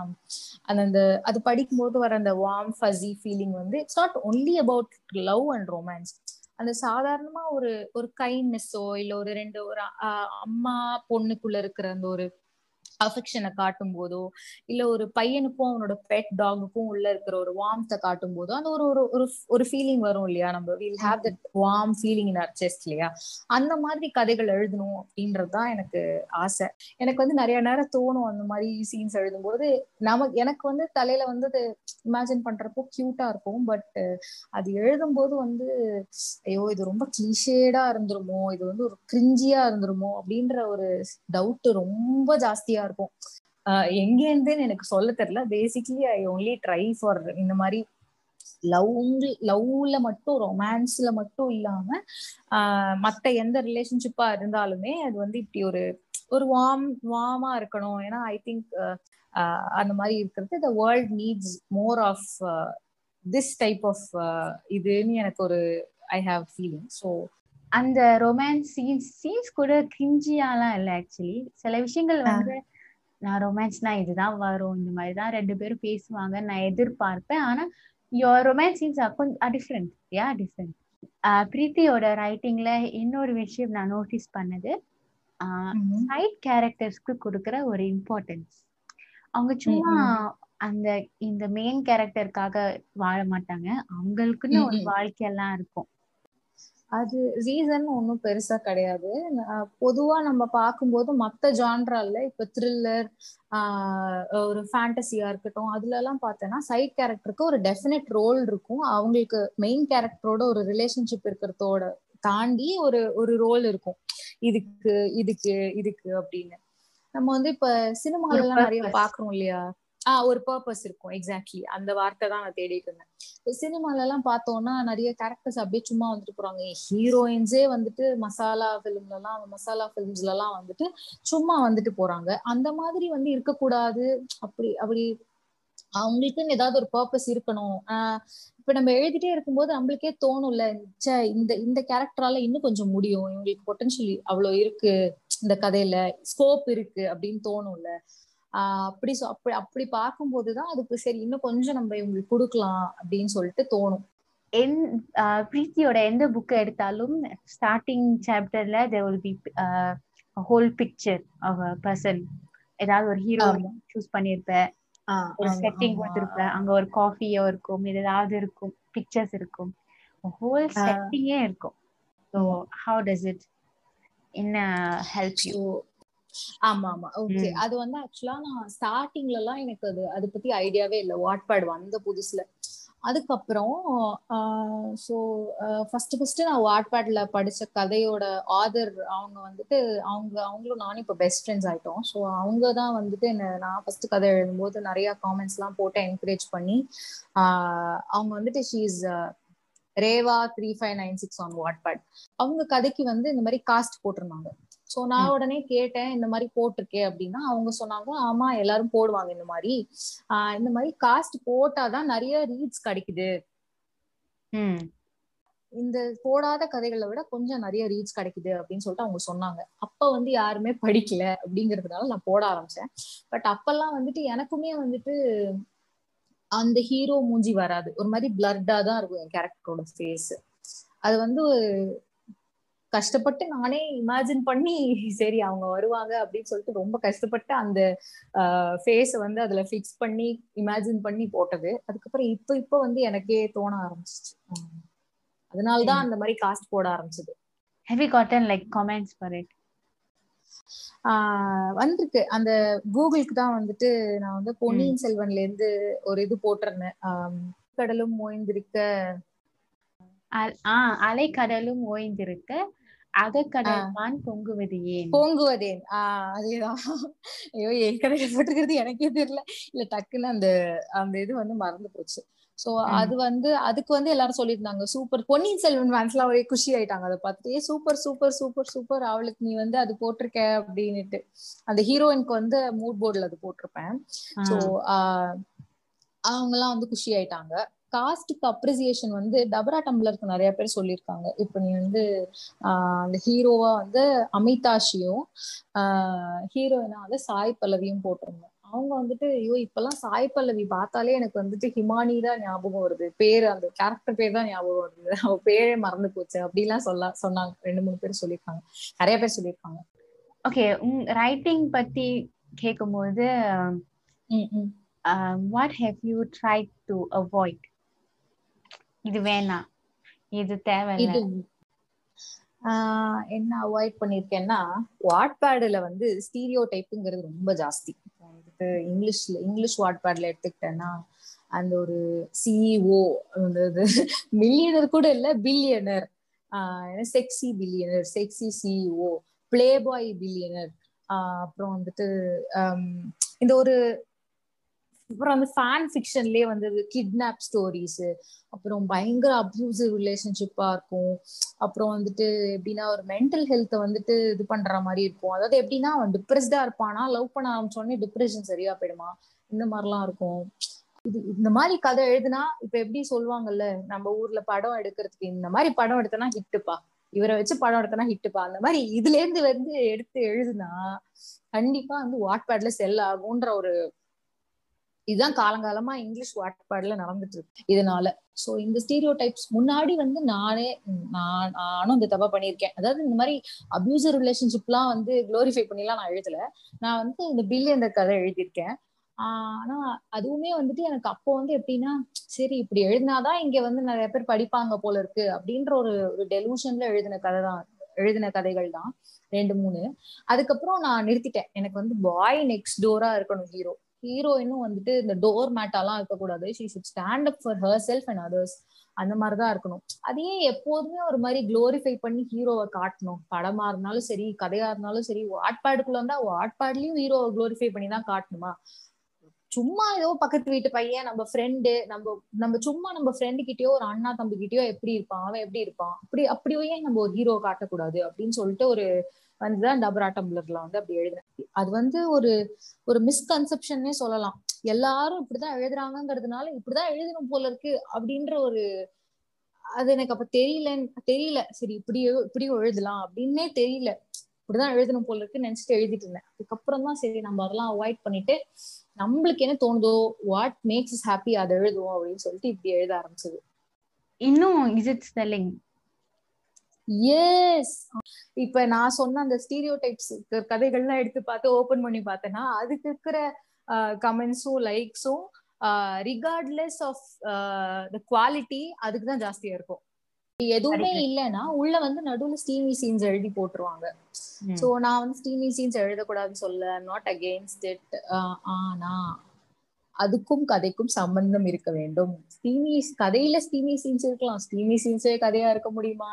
அந்த அந்த அது படிக்கும்போது வர அந்த வார்ம் ஃபஸி ஃபீலிங் வந்து it's not only about love and romance அந்த சாதாரணமா ஒரு ஒரு கைண்ட்னஸோ இல்ல ஒரு ரெண்டு ஒரு அம்மா பொண்ணுக்குள்ள இருக்கிற அந்த ஒரு அஃபெக்ஷனை காட்டும் போதோ இல்ல ஒரு பையனுக்கும் அவனோட பெட் டாகுக்கும் உள்ள இருக்கிற ஒரு வார்ம்த்தை காட்டும் போதோ அந்த ஒரு ஒரு ஒரு ஒரு ஃபீலிங் வரும் இல்லையா? நம்ம will have that warm feeling in our chest இல்லையா? அந்த மாதிரி கதைகள் எழுதணும் அப்படின்றது தான் எனக்கு ஆசை. எனக்கு வந்து நிறைய நேரம் தோணும் அந்த மாதிரி சீன்ஸ் எழுதும்போது. நமக்கு எனக்கு வந்து தலையில வந்து அது இமேஜின் பண்றப்போ கியூட்டா இருக்கும் பட் அது எழுதும்போது வந்து ஐயோ இது ரொம்ப கிளிஷேடா இருந்துருமோ இது வந்து ஒரு கிரிஞ்சியா இருந்துருமோ அப்படின்ற ஒரு டவுட் ரொம்ப ஜாஸ்தியா இருக்கும். ஆஹ் எங்க இருந்துன்னு எனக்கு சொல்ல தெரியல. Basically I only try for இந்த மாதிரி லவ் லவ்ல மட்டும் ரொமான்ஸ்ல மட்டும் இல்லாம மத்த எந்த ரிலேஷன்ஷிப்பா இருந்தாலுமே அது வந்து இப்படி ஒரு ஒரு வார்ம் வார்மா இருக்கணும். ஏன்னா ஐ திங்க் அந்த மாதிரி இருக்கிறது the world needs more of this type of இதுன்னு எனக்கு ஒரு ஐ ஹாவ் ஃபீலிங் ஸோ அந்த ரொமான்ஸ் சீன்ஸ் சீன்ஸ் கூட கிரிஞ்சியாலாம் இல்லை ஆக்சுவலி சில விஷயங்கள் வந்து நான் ரொமான்ஸ்னா இதுதான் வரும். இந்த மாதிரி தான் ரெண்டு பேரும் பேசுவாங்க. நான் எதிர்பார்ப்பேன். ஆனா யோர் ரொமான்ஸ் சீன்ஸ் கொஞ்சம் டிஃப்ரெண்ட் யா டிஃப்ரெண்ட் பிரீத்தியோட ரைட்டிங்ல இன்னொரு விஷயம் நான் நோட்டீஸ் பண்ணது. சைட் கேரக்டர்ஸ்க்கு கொடுக்குற ஒரு இம்பார்ட்டன்ஸ் அவங்க சும்மா அந்த இந்த மெயின் கேரக்டருக்காக வாழ மாட்டாங்க. அவங்களுக்குன்னு ஒரு வாழ்க்கையெல்லாம் இருக்கும். அது ரீசன் ஒன்றும் பெருசா கிடையாது. பொதுவா நம்ம பார்க்கும்போது மத்த ஜான்ரால இப்ப த்ரில்லர் ஒரு ஃபேண்டசியா இருக்கட்டும் அதுல எல்லாம் பார்த்தோன்னா சைட் கேரக்டருக்கு ஒரு டெஃபினட் ரோல் இருக்கும். அவங்களுக்கு மெயின் கேரக்டரோட ஒரு ரிலேஷன்ஷிப் இருக்கிறதோட தாண்டி ஒரு ஒரு ரோல் இருக்கும். இதுக்கு இதுக்கு இதுக்கு அப்படின்னு. நம்ம வந்து இப்ப சினிமால எல்லாம் நிறைய பாக்குறோம் இல்லையா? ஆஹ் ஒரு பர்பஸ் இருக்கும். எக்ஸாக்ட்லி அந்த வார்த்தை தான் நான் தேடிட்டு இருந்தேன். சினிமால எல்லாம் பார்த்தோம்னா நிறைய கேரக்டர்ஸ் அப்படியே சும்மா வந்துட்டு போறாங்க. ஹீரோயின்ஸே வந்துட்டு மசாலா பிலிம்ல எல்லாம் மசாலா பிலிம்ஸ்ல எல்லாம் வந்துட்டு சும்மா வந்துட்டு போறாங்க. அந்த மாதிரி வந்து இருக்கக்கூடாது. அப்படி அப்படி அவங்களுக்குன்னு ஏதாவது ஒரு பர்பஸ் இருக்கணும். ஆஹ் இப்ப நம்ம எழுதிட்டே இருக்கும்போது நம்மளுக்கே தோணும்ல இந்த இந்த கேரக்டரால இன்னும் கொஞ்சம் முடியும். இவங்களுக்கு பொட்டன்ஷியல் அவ்வளவு இருக்கு. இந்த கதையில ஸ்கோப் இருக்கு அப்படின்னு தோணும்ல. ஆஹ் அப்படி அப்படி அப்படி பார்க்கும்போதுதான் அதுக்கு சரி இன்னும் கொஞ்சம் நம்ம இவங்களுக்கு கொடுக்கலாம் அப்படின்னு சொல்லிட்டு தோணும். என் பிரீத்தியோட எந்த புக் எடுத்தாலும் ஸ்டார்டிங் சாப்டர்ல there will be whole picture person ஏதாவது ஒரு ஹீரோ சூஸ் பண்ணிருப்ப ஒரு செட்டிங் கொடுத்துருப்ப. அங்க ஒரு காஃபியோ இருக்கும் ஏதாவது இருக்கும் பிக்சர்ஸ் இருக்கும். ஹோல் செட்டிங்கே இருக்கும். ஸோ ஹவு டஸ் இட் என்ன ஹெல்ப் யூ ஆமா ஆமா ஓகே அது வந்து ஆக்சுவலா நான் ஸ்டார்டிங்ல எல்லாம் எனக்கு அது அதை பத்தி ஐடியாவே இல்லை. வாட்பேட் வந்த புதுசுல. அதுக்கப்புறம் ஸோ ஃபர்ஸ்ட் ஃபர்ஸ்ட் நான் வாட்பேட்ல படிச்ச கதையோட ஆதர் அவங்க வந்துட்டு அவங்க அவங்களும் நானும் இப்போ பெஸ்ட் ஃப்ரெண்ட்ஸ் ஆயிட்டோம். ஸோ அவங்க தான் வந்துட்டு என்ன நான் ஃபர்ஸ்ட் கதை எழுதும்போது நிறைய காமெண்ட்ஸ் எல்லாம் போட்டு என்கரேஜ் பண்ணி அவங்க வந்துட்டு she's Reva three five nine six on Wattpad அவங்க கதைக்கு வந்து இந்த மாதிரி காஸ்ட் போட்டிருந்தாங்க. சோ நான் உடனே கேட்டேன் இந்த மாதிரி போட்டிருக்கேன் அப்படின்னா அவங்க சொன்னாங்க ஆமா எல்லாரும் போடுவாங்க இந்த மாதிரி. ஆஹ் இந்த மாதிரி காஸ்ட் போட்டாதான் நிறைய ரீட்ஸ் கிடைக்குது. இந்த போடாத கதைகளை விட கொஞ்சம் நிறைய ரீச் கிடைக்குது அப்படின்னு சொல்லிட்டு அவங்க சொன்னாங்க. அப்ப வந்து யாருமே படிக்கல அப்படிங்கறதுனால நான் போட ஆரம்பிச்சேன். பட் அப்பெல்லாம் வந்துட்டு எனக்குமே வந்துட்டு அந்த ஹீரோ மூஞ்சி வராது. ஒரு மாதிரி பிளர்டா தான் இருக்கும் என் கேரக்டரோட ஃபேஸ் அது வந்து கஷ்டப்பட்டு நானே இமேஜின் பண்ணி சரி அவங்க வருவாங்க அப்படின்னு சொல்லிட்டு ரொம்ப கஷ்டப்பட்டு அந்த ஃபேஸ வந்து அதுல ஃபிக்ஸ் பண்ணி இமேஜின் பண்ணி போட்டது. அதுக்கப்புறம் இப்போ இப்போ வந்து எனக்கே தோண ஆரம்பிச்சிச்சு. அதனாலதான் அந்த மாதிரி காஸ்ட் போட ஆரம்பிச்சது. Have gotten like comments for it வந்திருக்கு. அந்த கூகுளுக்கு தான் வந்துட்டு நான் வந்து பொன்னியின் செல்வன்ல இருந்து ஒரு இது போட்டிருந்தேன். கடலும் ஓய்ந்திருக்க அலைக்கடலும் ஓய்ந்திருக்க அகக்கடல்தான் பொங்குவது ஏன்? பொங்குவதேன். ஆஹ் அதேதான். ஐயோ என் கடையில போட்டுக்கிறது எனக்கே தெரியல. இல்ல டக்குன்னு அந்த அந்த இது வந்து மறந்து போச்சு. சோ அது வந்து அதுக்கு வந்து எல்லாரும் சொல்லியிருந்தாங்க சூப்பர். பொன்னியின் செல்வன் ஃபேன்ஸ் எல்லாம் ஒரே குஷி ஆயிட்டாங்க. அதை பார்த்துட்டு சூப்பர் சூப்பர் சூப்பர் சூப்பர். அவளுக்கு நீ வந்து அது போட்டிருக்க அப்படின்னுட்டு. அந்த ஹீரோயினுக்கு வந்து மூட் போர்ட்ல அது போட்டிருப்பேன். சோ அவங்க எல்லாம் வந்து குஷி ஆயிட்டாங்க. காஸ்டுக்கு அப்ரிசியேஷன் வந்து டபரா டம்ளருக்கு நிறைய பேர் சொல்லியிருக்காங்க. இப்ப நீ வந்து அந்த ஹீரோவா வந்து அமிதாஷியும் ஹீரோயினா வந்து சாய் பல்லவியும் போட்டிருந்தோம் அவங்க வந்துட்டு ஐயோ இப்பெல்லாம் சாய் பல்லவி பார்த்தாலே எனக்கு வந்துட்டு ஹிமானி தான் ஞாபகம் வருது. பேர் அந்த கேரக்டர் பேர் தான் ஞாபகம் வருது. அவ பேரே மறந்து போச்சு. அப்படிலாம் சொல்ல சொன்னாங்க. ரெண்டு மூணு பேர் சொல்லியிருக்காங்க. நிறைய பேர் சொல்லியிருக்காங்க. ஓகே ரைட்டிங் பத்தி கேட்கும்போது what have you try to avoid இது வேணாம் இது தேவையில்லை. என்ன அவாய்ட் பண்ணிருக்கேன்னா வாட்பேடுல வந்து ஸ்டீரியோ டைப்புங்கிறது ரொம்ப ஜாஸ்தி. வந்துட்டு இங்கிலீஷ்ல இங்கிலீஷ் வாட்பேட்ல எடுத்துக்கிட்டேன்னா அந்த ஒரு சிஇஓ மில்லியனர் கூட இல்ல billionaire ah sexy billionaire sexy CEO playboy billionaire அப்புறம் வந்துட்டு இந்த ஒரு அப்புறம் அந்த ஃபேன் ஃபிக்ஷன்லயே வந்து கிட்னாப் ஸ்டோரிஸ் அப்புறம் பயங்கர அப்யூசிவ் ரிலேஷன்ஷிப்பா இருக்கும். அப்புறம் வந்துட்டு எப்படின்னா ஒரு மென்டல் ஹெல்த்தை வந்துட்டு இது பண்ற மாதிரி இருக்கும். அதாவது எப்படின்னா அவன் டிப்ரெஸ்டா இருப்பானா லவ் பண்ண ஆரம்பிச்சோடனே டிப்ரெஷன் சரியா போயிடுமா? இந்த மாதிரிலாம் இருக்கும். இது இந்த மாதிரி கதை எழுதுனா இப்ப எப்படி சொல்லுவாங்கல்ல நம்ம ஊர்ல படம் எடுக்கிறதுக்கு இந்த மாதிரி படம் எடுத்தனா ஹிட்டுப்பா இவரை வச்சு படம் எடுத்தனா ஹிட்டுப்பா அந்த மாதிரி இதுல இருந்து வந்து எடுத்து எழுதுனா கண்டிப்பா வந்து வாட்பேட்ல செல் ஆகும்ன்ற ஒரு இதுதான் காலங்காலமா இங்கிலீஷ் வாட்பாடுல நடந்துட்டு இருக்கு இதனால. சோ இந்த ஸ்டீரியோ டைப்ஸ் முன்னாடி வந்து நானே நான் நானும் இந்த தப்பா பண்ணியிருக்கேன். அதாவது இந்த மாதிரி அபியூசர் ரிலேஷன்ஷிப்லாம் வந்து குளோரிஃபை பண்ணிலாம் நான் எழுதல. நான் வந்து இந்த பில்லியன் கதை எழுதியிருக்கேன். ஆனா அதுவுமே வந்துட்டு எனக்கு அப்போ வந்து எப்படின்னா சரி இப்படி எழுதினாதான் இங்க வந்து நிறைய பேர் படிப்பாங்க போல இருக்கு அப்படின்ற ஒரு ஒரு டெலூஷன்ல எழுதின கதை தான். எழுதின கதைகள் தான். ரெண்டு மூணு. அதுக்கப்புறம் நான் நிறுத்திட்டேன். எனக்கு வந்து பாய் நெக்ஸ்ட் டோரா இருக்கணும் ஹீரோ ஹீரோயினும் வந்துட்டு இந்த டோர் மேட்டாலாம் இருக்கக்கூடாது. She should stand up for herself and others அந்த மாதிரிதான் இருக்கணும். அதையே எப்போதுமே ஒரு மாதிரி குளோரிஃபை பண்ணி ஹீரோவை காட்டணும்? படமா இருந்தாலும் சரி கதையா இருந்தாலும் சரி வாட்பேடுக்குள்ள இருந்தா வாட்பேட்லயும் ஹீரோவை குளோரிஃபை பண்ணி தான் காட்டணுமா? சும்மா ஏதோ பக்கத்து வீட்டு பையன் நம்ம ஃப்ரெண்டு நம்ம நம்ம சும்மா நம்ம ஃப்ரெண்டு கிட்டயோ ஒரு அண்ணா தம்பி கிட்டயோ எப்படி இருப்பான்? அவன் எப்படி இருப்பான்? அப்படி அப்படியே நம்ம ஒரு ஹீரோ காட்டக்கூடாது அப்படின்னு சொல்லிட்டு ஒரு வந்துதான் டபரா டம்ளர்ல வந்து அப்படி எழுதினேன் அது வந்து ஒரு ஒரு மிஸ்கன்செப்ஷன்னே சொல்லலாம். எல்லாரும் இப்படிதான் எழுதுறாங்கிறதுனால இப்படிதான் எழுதணும் போல இருக்கு அப்படின்ற ஒரு அது எனக்கு அப்ப தெரியல தெரியல. சரி இப்படி இப்படி எழுதலாம் அப்படின்னே தெரியல. இப்படிதான் எழுதணும் போல இருக்குன்னு நினைச்சிட்டு எழுதிட்டு இருந்தேன். அதுக்கப்புறம் தான் சரி நம்ம அதெல்லாம் அவாய்ட் பண்ணிட்டு நம்மளுக்கு என்ன தோணுதோ வாட் மேக்ஸ் இஸ் ஹாப்பி அதை எழுதுவோம் அப்படின்னு சொல்லிட்டு இப்படி எழுத ஆரம்பிச்சது. இன்னும் இஸ் இட் ஸ்பெல்லிங் எஸ் இப்ப நான் சொன்ன அந்த ஸ்டீரியோ டைப்ஸ் கதைகள்லாம் எடுத்து பார்த்து ஓபன் பண்ணி பார்த்தேன்னா அதுக்கு இருக்கிற கமெண்ட்ஸும் லைக்ஸும் ரிகார்ட்லெஸ் ஆஃப் த குவாலிட்டி அதுக்கு தான் ஜாஸ்தியா இருக்கும். எதுவுமே இல்லைன்னா உள்ள வந்து நடுவுல ஸ்டீமி சீன்ஸ் எழுதி போட்டுருவாங்க. சோ நான் வந்து ஸ்டீமி சீன்ஸ் எழுதக்கூடாதுன்னு சொல்ல நாட் அகெயின்ஸ்ட் இட் ஆனா அதுக்கும் கதைக்கும் சம்பந்தம் இருக்க வேண்டும். ஸ்டீமி கதையில ஸ்டீமி சீன்ஸ் இருக்கலாம். ஸ்டீமி சீன்ஸே கதையா இருக்க முடியுமா?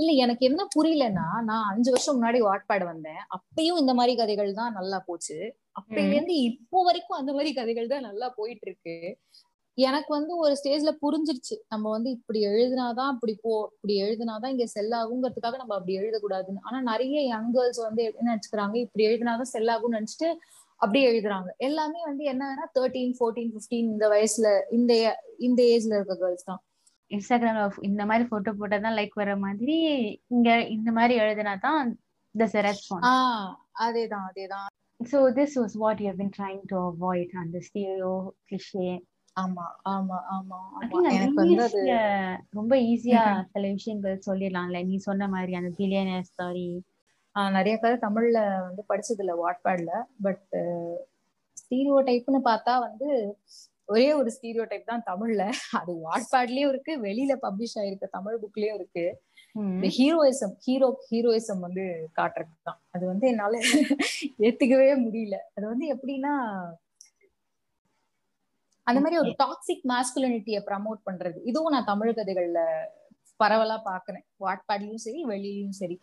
இல்ல எனக்கு என்ன புரியலன்னா நான் அஞ்சு வருஷம் முன்னாடி வாட்பேட் வந்தேன். அப்பயும் இந்த மாதிரி கதைகள் தான் நல்லா போச்சு. அப்பையில இருந்து இப்போ வரைக்கும் அந்த மாதிரி கதைகள் தான் நல்லா போயிட்டு இருக்கு எனக்கு வந்து ஒரு ஸ்டேஜ்ல புரிஞ்சிருச்சு. நம்ம வந்து இப்படி எழுதினாதான் இப்படி போ இப்படி எழுதினாதான் இங்க செல் ஆகுங்கிறதுக்காக நம்ம அப்படி எழுதக்கூடாதுன்னு. ஆனா நிறைய யங் கேர்ள்ஸ் வந்து என்ன நினைச்சுக்கிறாங்க? இப்படி எழுதினாதான் செல் ஆகும்னு நினைச்சிட்டு அப்படியே எழுதுறாங்க. எல்லாமே வந்து என்னன்னா தேர்ட்டீன் ஃபோர்டீன் பிப்டீன் இந்த வயசுல இந்த இந்த ஏஜ்ல இருக்க கேர்ள்ஸ் தான். இன்ஸ்டாகிராம்ல இந்த மாதிரி போட்டோ போட்டா தான் லைக் வர மாதிரி இங்க இந்த மாதிரி எழுதினா தான் திஸ் ரெஸ்பான்ஸ் அதேதான் அதேதான். So this was what you have been trying to avoid அந்த stereo cliché. ஆமா ஆமா ஆமா எனக்கு வந்து ரொம்ப ஈஸியா சில விஷயங்கள் சொல்லிடலாம்ல. நீ சொன்ன மாதிரி அந்த பில்லியனர் ஸ்டாரி நிறைய கதை தமிழ்ல வந்து படிச்சது இல்ல வாட்பேட்ல பட் ஸ்டீரியோ டைப்னு பார்த்தா வந்து ஒரே ஒரு ஸ்டீரியோ டைப் தான் தமிழ்ல. அது வாட்பேட்லயும் இருக்கு வெளியில பப்ளிஷ் ஆயிருக்க தமிழ் புக்லயும் இருக்கு. ஹீரோயிசம் ஹீரோ ஹீரோயிசம் வந்து காட்டுறது தான் அது வந்து என்னால ஏத்துக்கவே முடியல. அது வந்து எப்படின்னா அந்த மாதிரி ஒரு டாக்ஸிக் மாஸ்குலினிட்டிய ப்ரமோட் பண்றது. இதுவும் நான் தமிழ் கதைகள்ல பரவலா பாக்குறேன். வாட்பேட்லயும் சரி வெளியிலயும் சரி.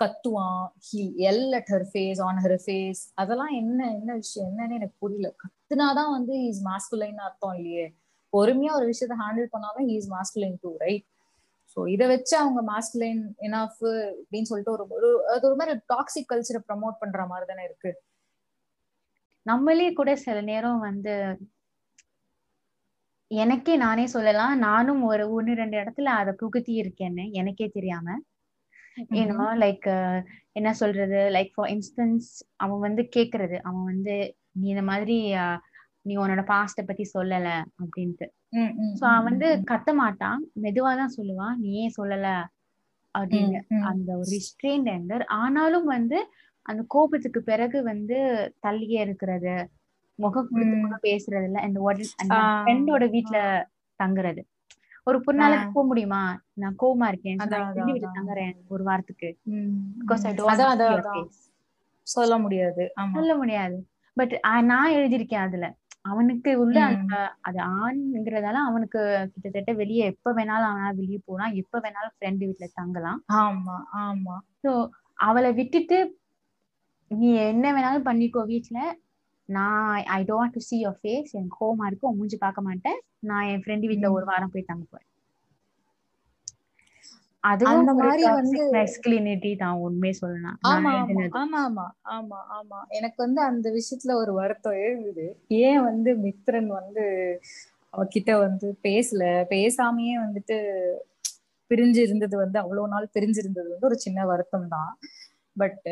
கத்துவான் he yell at her face on her face அதெல்லாம் என்ன என்ன விஷயம் என்னன்னு எனக்கு புரியல. கத்துனாதான் வந்து இஸ் மாஸ்குலைன் அர்த்தம் இல்லையே. பொறுமையா ஒரு விஷயத்த ஹேண்டில் பண்ணாதான் is masculine too right so இதை வச்சு அவங்க மாஸ்குலைன் இனாஃப் அப்படின்னு சொல்லிட்டு ஒரு ஒரு அது ஒரு மாதிரி டாக்ஸிக் கல்ச்சரை ப்ரமோட் பண்ற மாதிரி தானே இருக்கு. நம்மளே கூட சில நேரம் வந்து எனக்கே நானே சொல்லலாம். நானும் ஒரு ஒன்னு ரெண்டு இடத்துல அதை புகுத்தி இருக்கேன்னு எனக்கே தெரியாம. என்னமோ லைக் என்ன சொல்றது? லைக் ஃபார் இன்ஸ்டன்ஸ் அவன் வந்து கேக்குறது. அவன் வந்து நீ இந்த மாதிரி நீ உன்னோட பாஸ்ட பத்தி சொல்லல அப்படின்ட்டு. சோ அவன் வந்து கத்த மாட்டான். மெதுவாதான் சொல்லுவான். நீ ஏன் சொல்லல? அப்படின்னு. அந்த ஒரு ரிஸ்ட்ரெயின் ஆனாலும் வந்து அந்த கோபத்துக்கு பிறகு வந்து தள்ளியே இருக்கிறது. முகம் கொடுத்து முகம் பேசுறது இல்ல அந்த ஃப்ரெண்டோட வீட்டுல தங்குறது. ஒரு பொண்ணால போக முடியுமா? நான் கோவமா இருக்கேன் வீட்டுல தங்குறேன் ஒரு வாரத்துக்கு. சொல்ல முடியாது. சொல்ல முடியாது. பட் நான் எழுதியிருக்கேன் அதுல. அவனுக்கு உள்ள அந்த அது ஆண்ங்கிறதால அவனுக்கு கிட்டத்தட்ட வெளியே எப்ப வேணாலும் அவனால வெளியே போனா எப்ப வேணாலும் ஃப்ரெண்டு வீட்டுல தங்கலாம். ஆமா ஆமா. சோ அவளை விட்டுட்டு நீ என்ன வேணாலும் பண்ணிக்கோ வீட்டுல நான் I don't to see your face எனக்கு கோவமா இருக்கு. மூஞ்சி பார்க்க மாட்டேன். நான் என் ஃப்ரெண்டு வீட்ல ஒரு வாரம் போய் தங்க போறேன் அதுவும் அந்த மாதிரி வந்து மெஸ்குலினிட்டி தான் உண்மையே சொல்லலாம் ஆமா ஆமா. ஆமா ஆமா. ஆமா எனக்கு வந்து அந்த விஷயத்துல ஒரு வருத்தம் எழுதுது. ஏன் வந்து மித்ரன் வந்து அவகிட்ட வந்து பேசல? பேசாமையே வந்துட்டு பிரிஞ்சு இருந்தது வந்து அவ்வளவு நாள் பிரிஞ்சு இருந்தது வந்து ஒரு சின்ன வருத்தம் தான் பட்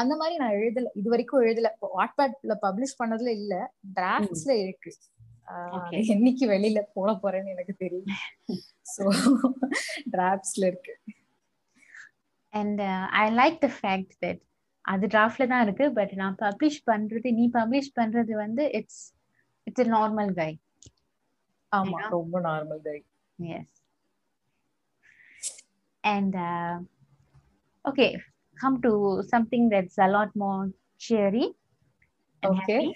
அந்த மாதிரி நான் எழுதல. இது வரைக்கும் எழுதல. வாட்பேட்ல பப்ளிஷ் பண்ணதுல இல்ல. டிராஃப்ட்ஸ்ல இருக்கு. என்னைக்கு வெளியில போட போறேன்னு எனக்கு தெரியல. சோ டிராஃப்ட்ஸ்ல இருக்கு. And I like the fact that அது டிராஃப்ட்ல தான் இருக்கு. பட் நான் பப்ளிஷ் பண்றது நீ பப்ளிஷ் பண்றது வந்து இட்ஸ் இட்ஸ் நார்மல் கை ஆமா ரொம்ப normal guy yes and okay come to something that's a lot more cheery Okay. happy.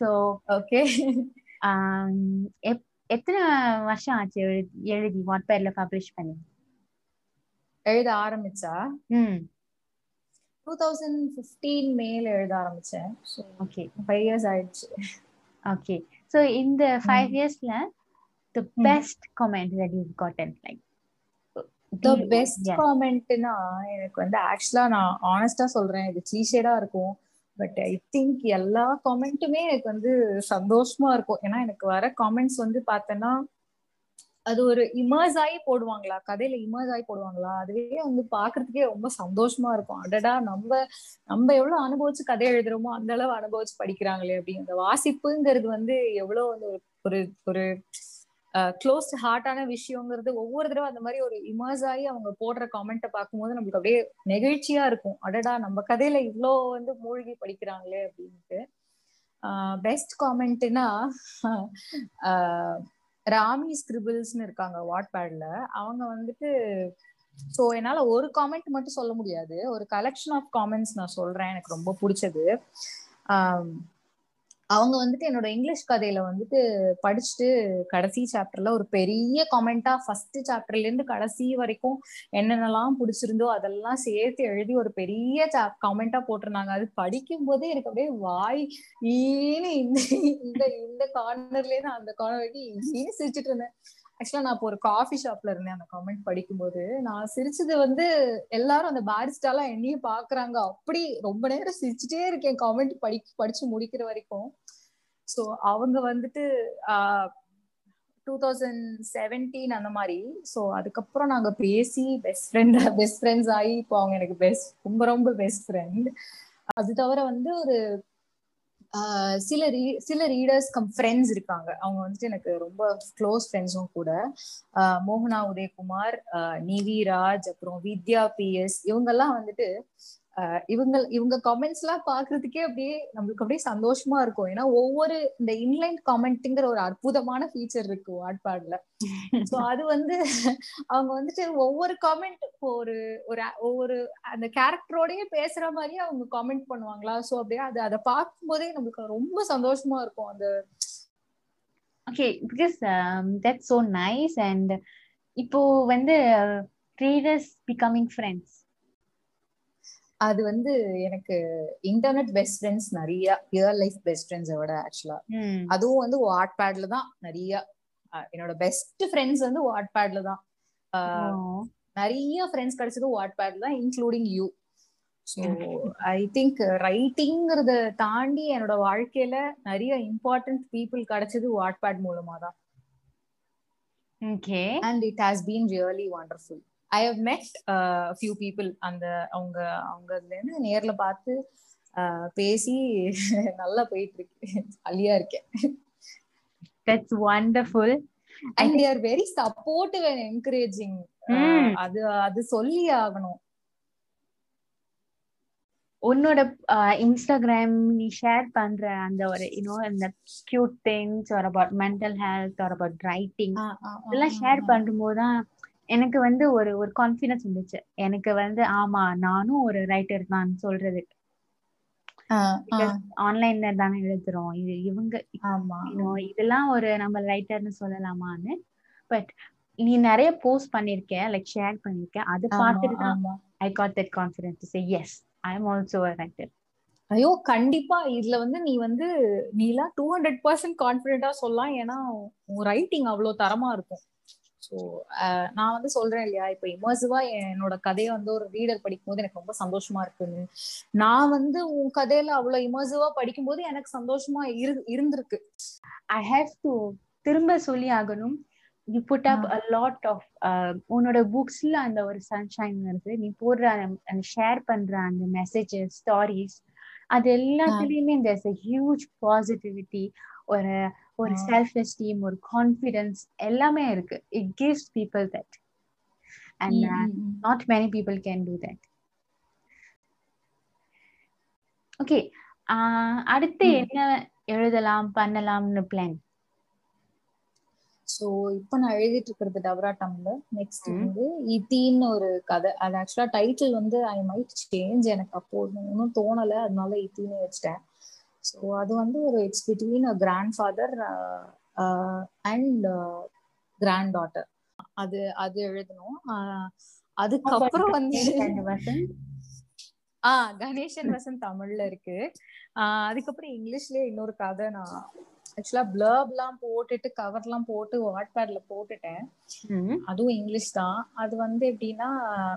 So, um, எத்தனை வருஷம் ஆச்சு எழுதி வாட்பேட்ல பப்ளிஷ் பண்ணி? எழுத ஆரம்பிச்சா? ம். டூ தௌசண்ட் ஃபிஃப்டீன் மேல எழுத ஆரம்பிச்சேன். ஓகே ஃபைவ் இயர்ஸ் ஆயிடுச்சு. ஓகே ஸோ இந்த ஃபைவ் இயர்ஸ்ல the. Best comment that you gotten like the best காமெண்ட்னா எனக்கு வந்து ஆக்சுவலா நான் ஆனஸ்டா சொல்றேன். இது கிளீஷேடா இருக்கும். பட் ஐ திங்க் எல்லா காமெண்ட்டுமே எனக்கு வந்து சந்தோஷமா இருக்கும். ஏன்னா எனக்கு வர காமெண்ட்ஸ் வந்து பார்த்தேன்னா அது ஒரு இமர்ஸ் ஆகி போடுவாங்களா? கதையில இமர்ஸ் ஆகி போடுவாங்களா? அதுவே வந்து பாக்குறதுக்கே ரொம்ப சந்தோஷமா இருக்கும். அடடா நம்ம நம்ம எவ்வளவு அனுபவிச்சு கதை எழுதுறோமோ அந்த அளவு அனுபவிச்சு படிக்கிறாங்களே அப்படி அந்த வாசிப்புங்கிறது வந்து எவ்வளவு வந்து ஒரு ஒரு ஒரு க்ளோஸ்ட் ஹார்ட்டான விஷயங்கிறது ஒவ்வொரு தடவை அந்த மாதிரி ஒரு இமர்ஸ் ஆகி அவங்க போடுற காமெண்ட்டை பார்க்கும்போது நம்மளுக்கு அப்படியே நெகிழ்ச்சியா இருக்கும். அடடா நம்ம கதையில இவ்வளோ வந்து மூழ்கி படிக்கிறாங்களே அப்படின்ட்டு. பெஸ்ட் காமெண்ட்னா ராமி ஸ்கிரிபிள்ஸ்னு இருக்காங்க வாட்பேட்ல அவங்க வந்துட்டு ஸோ என்னால ஒரு காமெண்ட் மட்டும் சொல்ல முடியாது. ஒரு கலெக்ஷன் ஆஃப் காமெண்ட்ஸ் நான் சொல்றேன். எனக்கு ரொம்ப பிடிச்சது. அவங்க வந்துட்டு என்னோட இங்கிலீஷ் கதையில வந்துட்டு படிச்சுட்டு கடைசி சாப்டர்ல ஒரு பெரிய காமெண்டா ஃபர்ஸ்ட் சாப்டர்ல இருந்து கடைசி வரைக்கும் என்னென்னலாம் பிடிச்சிருந்தோ அதெல்லாம் சேர்த்து எழுதி ஒரு பெரிய காமெண்டா போட்டிருந்தாங்க. அது படிக்கும் போதே எனக்கு அப்படியே வாய் ஈனு இந்த இந்த இந்த கார்னர்ல இருந்து அந்த கார்னர் வரைக்கும் ஈனு சிரிச்சிட்டு இருந்தேன். ஆக்சுவலா நான் இப்போ ஒரு காஃபி ஷாப்ல இருந்தேன் அந்த காமெண்ட் படிக்கும்போது. நான் சிரிச்சது வந்து எல்லாரும் அந்த பாரிஸ்டாலாம் என்னையும் பாக்குறாங்க. அப்படி ரொம்ப நேரம் சிரிச்சுட்டே இருக்கேன். காமெண்ட் படி படிச்சு முடிக்கிற வரைக்கும். ஸோ அவங்க வந்துட்டு டூ தௌசண்ட் செவன்டீன் அந்த மாதிரி. ஸோ அதுக்கப்புறம் நாங்க பேசி பெஸ்ட் ஃப்ரெண்ட் பெஸ்ட் ஃப்ரெண்ட்ஸ் ஆகி இப்போ அவங்க எனக்கு பெஸ்ட் ரொம்ப ரொம்ப பெஸ்ட் ஃப்ரெண்ட் அது தவிர வந்து ஒரு சில ரீ சில ரீடர்ஸ் கம் ஃப்ரெண்ட்ஸ் இருக்காங்க. அவங்க வந்துட்டு எனக்கு ரொம்ப க்ளோஸ் ஃப்ரெண்ட்ஸும் கூட. ஆஹ் மோகனா உதயகுமார் ஆஹ் நிவி ராஜ் அப்புறம் வித்யா பிஎஸ் இவங்கெல்லாம் வந்துட்டு இவங்க இவங்க கமெண்ட்ஸ் எல்லாம் பாக்குறதுக்கே அப்படியே நம்மளுக்கு அப்படியே சந்தோஷமா இருக்கும். ஏன்னா ஒவ்வொரு இந்த இன்லைன் காமெண்ட்ங்கிற ஒரு அற்புதமான ஃபீச்சர் இருக்கு வாட்பாட்ல. சோ அது வந்து அவங்க வந்துட்டு ஒவ்வொரு காமெண்ட் ஒரு ஒரு ஒவ்வொரு அந்த கேரக்டரோடயே பேசுற மாதிரியே அவங்க காமெண்ட் பண்ணுவாங்களா? சோ அப்படியே அது அதை பார்க்கும்போதே நம்மளுக்கு ரொம்ப சந்தோஷமா இருக்கும் அந்த okay because that's so nice and இப்போ வந்து ட்ரீடர்ஸ் பிகமிங் ஃப்ரெண்ட்ஸ் அது வந்து எனக்கு இன்டர்நெட் பெஸ்ட் ஃப்ரெண்ட்ஸ் நிறைய ரியல் லைஃப் பெஸ்ட் ஃப்ரெண்ட்ஸை விட ஆக்சுவலா அதுவும் வந்து வாட் பேட்ல தான் நிறைய என்னோட பெஸ்ட் ஃப்ரெண்ட்ஸ் வந்து வாட் பேட்ல தான் நிறைய ஃப்ரெண்ட்ஸ் கிடைச்சது வாட் பேட்ல தான் including you so I think ரைட்டிங்கிறத தாண்டி என்னோட வாழ்க்கையில நிறைய இம்பார்ட்டன்ட் பீப்புள் கிடைச்சது வாட் பேட் மூலமா தான். Okay and it has been really wonderful I have met few people அந்த அவங்க அவங்க அதுல இருந்து நேர்ல பார்த்து uh, பேசி நல்லா போயிட்டு இருக்கு ஜாலியா இருக்கேன். That's wonderful and they are very supportive and encouraging அது அது சொல்லி ஆகணும். உன்னோட இன்ஸ்டாகிராம் நீ ஷேர் பண்ற அந்த ஒரு யூனோ இந்த கியூட் திங்ஸ் ஒரு அபவுட் மென்டல் ஹெல்த் ஒரு அபவுட் ரைட்டிங் இதெல்லாம் ஷேர் பண்ணும்போது தான் எனக்கு வந்து ஒரு ஒரு கான்ஃபிடன்ஸ் வந்துச்சு. எனக்கு வந்து ஆமா நானும் ஒரு ரைட்டர் தான் சொல்றதுக்கு ஆன்லைன்ல தானே எழுதுறோம். இது இவங்க ஆமா. இதெல்லாம் ஒரு நம்ம ரைட்டர்னு சொல்லலாமான்னு. பட் நீ நிறைய போஸ்ட் பண்ணிருக்க லைக் ஷேர் பண்ணிருக்க. அதை பார்த்துட்டு தான் I got that confidence say yes I am also a writer ஐயோ கண்டிப்பா. இதுல வந்து நீ வந்து நீலாம் டூ ஹண்ட்ரட் பர்சன்ட் கான்பிடென்டா சொல்லலாம். ஏன்னா உன் ரைட்டிங் அவ்வளவு தரமா இருக்கும். ஸோ நான் வந்து சொல்றேன் இல்லையா? இப்போ இமர்சிவா என்னோட கதையை வந்து ஒரு ரீடர் படிக்கும் போது எனக்கு ரொம்ப சந்தோஷமா இருக்குன்னு. நான் வந்து உன் கதையில அவ்வளவு இமர்சிவா படிக்கும்போது எனக்கு சந்தோஷமா இரு இருந்திருக்கு. ஐ ஹேவ் டு திரும்ப சொல்லி ஆகணும். You put up a lot of உன்னோட புக்ஸ்ல அந்த ஒரு சன்ஷைன் வருது. நீ போடுற அந்த ஷேர் பண்ற அந்த மெசேஜஸ் ஸ்டாரிஸ் அது எல்லாத்துலயுமே இந்த ஹியூஜ் பாசிட்டிவிட்டி ஒரு ஒரு செல்ஃப் எஸ்டீம் ஒரு கான்ஃபிடன்ஸ் எல்லாமே இருக்கு. It gives people that and not many people can do that okay அடுத்து. என்ன எழுதலாம் பண்ணலாம்னு பிளான் சோ இப்போ நான் எழுதிட்டு இருக்கிறது டவராட்டம்ல நெக்ஸ்ட் ம். வந்து இத்தின்னு ஒரு கதை. அது ஆக்சுவலா டைட்டில் வந்து ஐ மைட் சேஞ்ச் எனக்கு அப்போ ஒன்றும் தோணல. அதனால இத்தின்னு வச்சிட்டேன். ஸோ அது வந்து ஒரு it's between a grandfather and granddaughter அது அது எழுதணும். ஆஹ் அதுக்கப்புறம் வந்து ஆ கணேசன் வசந்த் தமிழ்ல இருக்கு. ஆஹ் அதுக்கப்புறம் இங்கிலீஷ்லயே இன்னொரு கதை நான் ஆக்சுவலா பிளர்ப்லாம் போட்டுட்டு கவர்லாம் போட்டு வாட்பேட்ல போட்டுட்டேன். அதுவும் இங்கிலீஷ் தான். அது வந்து எப்படின்னா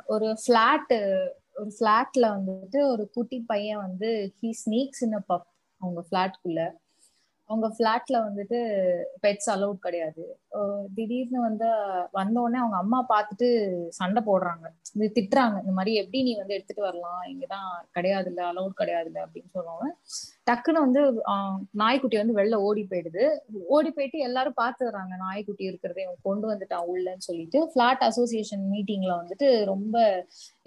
ஒரு ஃபிளாட் ஒரு ஃபிளாட்ல வந்துட்டு ஒரு குட்டி பையன் வந்து ஹீ ஸ்னீக்ஸ் இன் பப் அவங்க ஃபிளாட்குள்ள அவங்க ஃபிளாட்ல வந்துட்டு பெட்ஸ் அலௌட் கிடையாது. திடீர்னு வந்து வந்த உடனே அவங்க அம்மா பார்த்துட்டு சண்டை போடுறாங்க. இது திட்டுறாங்க. இந்த மாதிரி எப்படி நீ வந்து எடுத்துட்டு வரலாம்? இங்கதான் கிடையாது இல்ல அலௌட் கிடையாது இல்ல அப்படின்னு சொல்லுவாங்க. டக்குன்னு வந்து நாய்க்குட்டி வந்து வெளில ஓடி போயிடுது. ஓடி போயிட்டு எல்லாரும் பார்த்துடுறாங்க நாய்க்குட்டி இருக்கிறத இவன் கொண்டு வந்துட்டான் உள்ளன்னு சொல்லிட்டு ஃபிளாட் அசோசியேஷன் மீட்டிங்ல வந்துட்டு ரொம்ப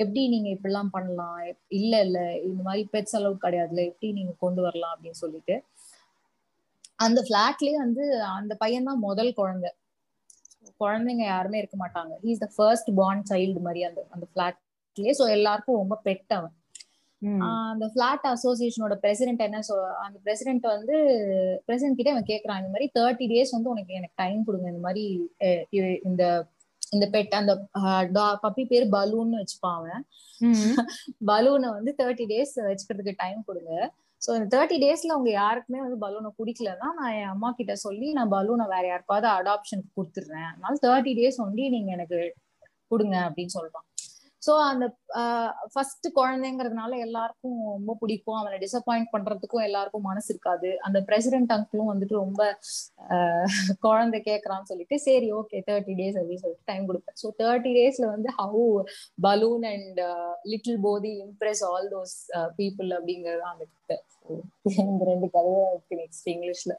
எப்படி நீங்க இப்படிலாம் பண்ணலாம்? இல்ல இல்ல இந்த மாதிரி பெட்ஸ் அலௌட் கிடையாதுல எப்படி நீங்க கொண்டு வரலாம் அப்படின்னு சொல்லிட்டு அந்த பிளாட்லயே வந்து அந்த பையன் தான் முதல் குழந்தை. குழந்தைங்க யாருமே இருக்க மாட்டாங்க. He's the first born child மாதிரி அந்த அந்த பிளாட்லயே ஸோ எல்லாருக்கும் ரொம்ப பெட் அவன் அந்த பிளாட் அசோசியேஷனோட பிரசிடென்ட் என்ன சொல் அந்த பிரசிடென்ட் வந்து பிரசிடென்ட் கிட்ட அவன் கேக்குறான் இந்த மாதிரி தேர்ட்டி டேஸ் வந்து உனக்கு எனக்கு டைம் கொடுங்க. இந்த மாதிரி இந்த இந்த பெட் அந்த பப்பி பேர் பலூன்னு வச்சுப்பான் அவன். பலூனை வந்து தேர்ட்டி டேஸ் வச்சுக்கிறதுக்கு டைம் கொடுங்க. ஸோ இந்த தேர்ட்டி டேஸ்ல அவங்க யாருக்குமே வந்து பலூனை பிடிக்கலன்னா நான் என் அம்மா கிட்ட சொல்லி நான் பலூனை வேற யாருக்காவது அடாப்ஷனுக்கு கொடுத்துடுறேன். அதனால தேர்ட்டி டேஸ் வந்து நீங்க எனக்கு கொடுங்க அப்படின்னு சொல்றான். ஸோ அந்த ஃபர்ஸ்ட் குழந்தைங்கிறதுனால எல்லாருக்கும் ரொம்ப பிடிக்கும். அவனை டிசப்பாயிண்ட் பண்றதுக்கும் எல்லாருக்கும் மனசு இருக்காது. அந்த பிரசிடென்ட் அங்கிளும் வந்துட்டு ரொம்ப ஆஹ் குழந்தை கேட்கறான்னு சொல்லிட்டு சரி ஓகே தேர்ட்டி டேஸ் அப்படின்னு சொல்லிட்டு டைம் கொடுப்பேன். ஸோ தேர்ட்டி டேஸ்ல வந்து how balloon and little Bodhi impress all those people அப்படிங்கிறது அந்த இந்த ரெண்டு கதையா இருக்கு நெக்ஸ்ட் இங்கிலீஷ்ல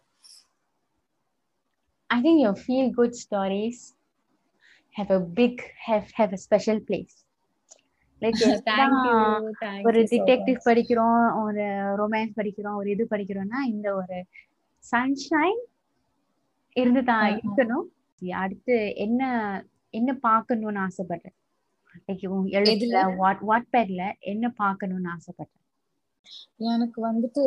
I think your feel good stories have a big have have a special place. Thank you ஒரு டிடெக்டிவ் படிக்கிறோம் ஒரு ரொமான்ஸ் படிக்கிறோம் ஒரு இது படிக்கிறோம்னா இந்த ஒரு சன்ஷைன் இருந்து தான். இருக்கணும் அடுத்து என்ன என்ன பார்க்கணும்னு ஆசைப்படுறேன் எழுத்துல எதுல? வாட் வாட் பேட்ல என்ன பார்க்கணும்னு ஆசைப்படுறேன் எனக்கு வந்துட்டு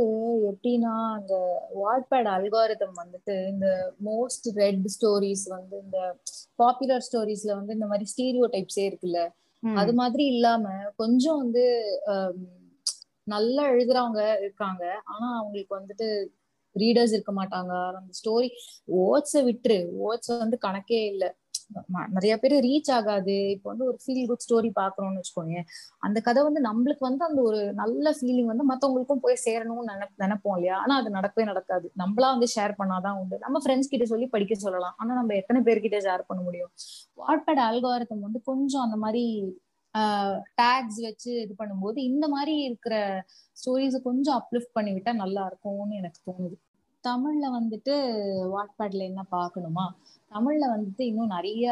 எப்படின்னா அந்த வாட்பேட் அல்காரிதம் வந்துட்டு இந்த மோஸ்ட் ரெட் ஸ்டோரிஸ் வந்து இந்த பாப்புலர் ஸ்டோரிஸ்ல வந்து இந்த மாதிரி ஸ்டீரியோ டைப்ஸே இருக்குல்ல. அது மாதிரி இல்லாம கொஞ்சம் வந்து நல்லா எழுதுறவங்க இருக்காங்க. ஆனா அவங்களுக்கு வந்துட்டு ரீடர்ஸ் இருக்க மாட்டாங்க. அந்த ஸ்டோரி ஓட்ஸ விட்டுரு. ஓட்ஸ் வந்து கணக்கே இல்ல. நிறைய பேர் ரீச் ஆகாது. இப்போ வந்து ஒரு ஃபீல் குட் ஸ்டோரி பாக்குறோம்னு வச்சுக்கோங்க அந்த கதை வந்து நம்மளுக்கு வந்து அந்த ஒரு நல்ல ஃபீலிங் வந்து மத்தவங்களுக்கும் போய் சேரணும்னு நினை நினைப்போம் இல்லையா? ஆனா அது நடக்கவே நடக்காது. நம்மளா வந்து ஷேர் பண்ணாதான் உண்டு. நம்ம ஃப்ரெண்ட்ஸ் கிட்ட சொல்லி படிக்க சொல்லலாம். ஆனா நம்ம எத்தனை பேர்கிட்ட ஷேர் பண்ண முடியும்? வாட்பேட் அல்காரதம் வந்து கொஞ்சம் அந்த மாதிரி டேக்ஸ் வச்சு இது பண்ணும்போது இந்த மாதிரி இருக்கிற ஸ்டோரிஸை கொஞ்சம் அப்லிஃப்ட் பண்ணிவிட்டா நல்லா இருக்கும்னு எனக்கு தோணுது. தமிழ்ல வந்துட்டு வாட்பேட்ல என்ன பார்க்கணுமா தமிழ்ல வந்துட்டு இன்னும் நிறைய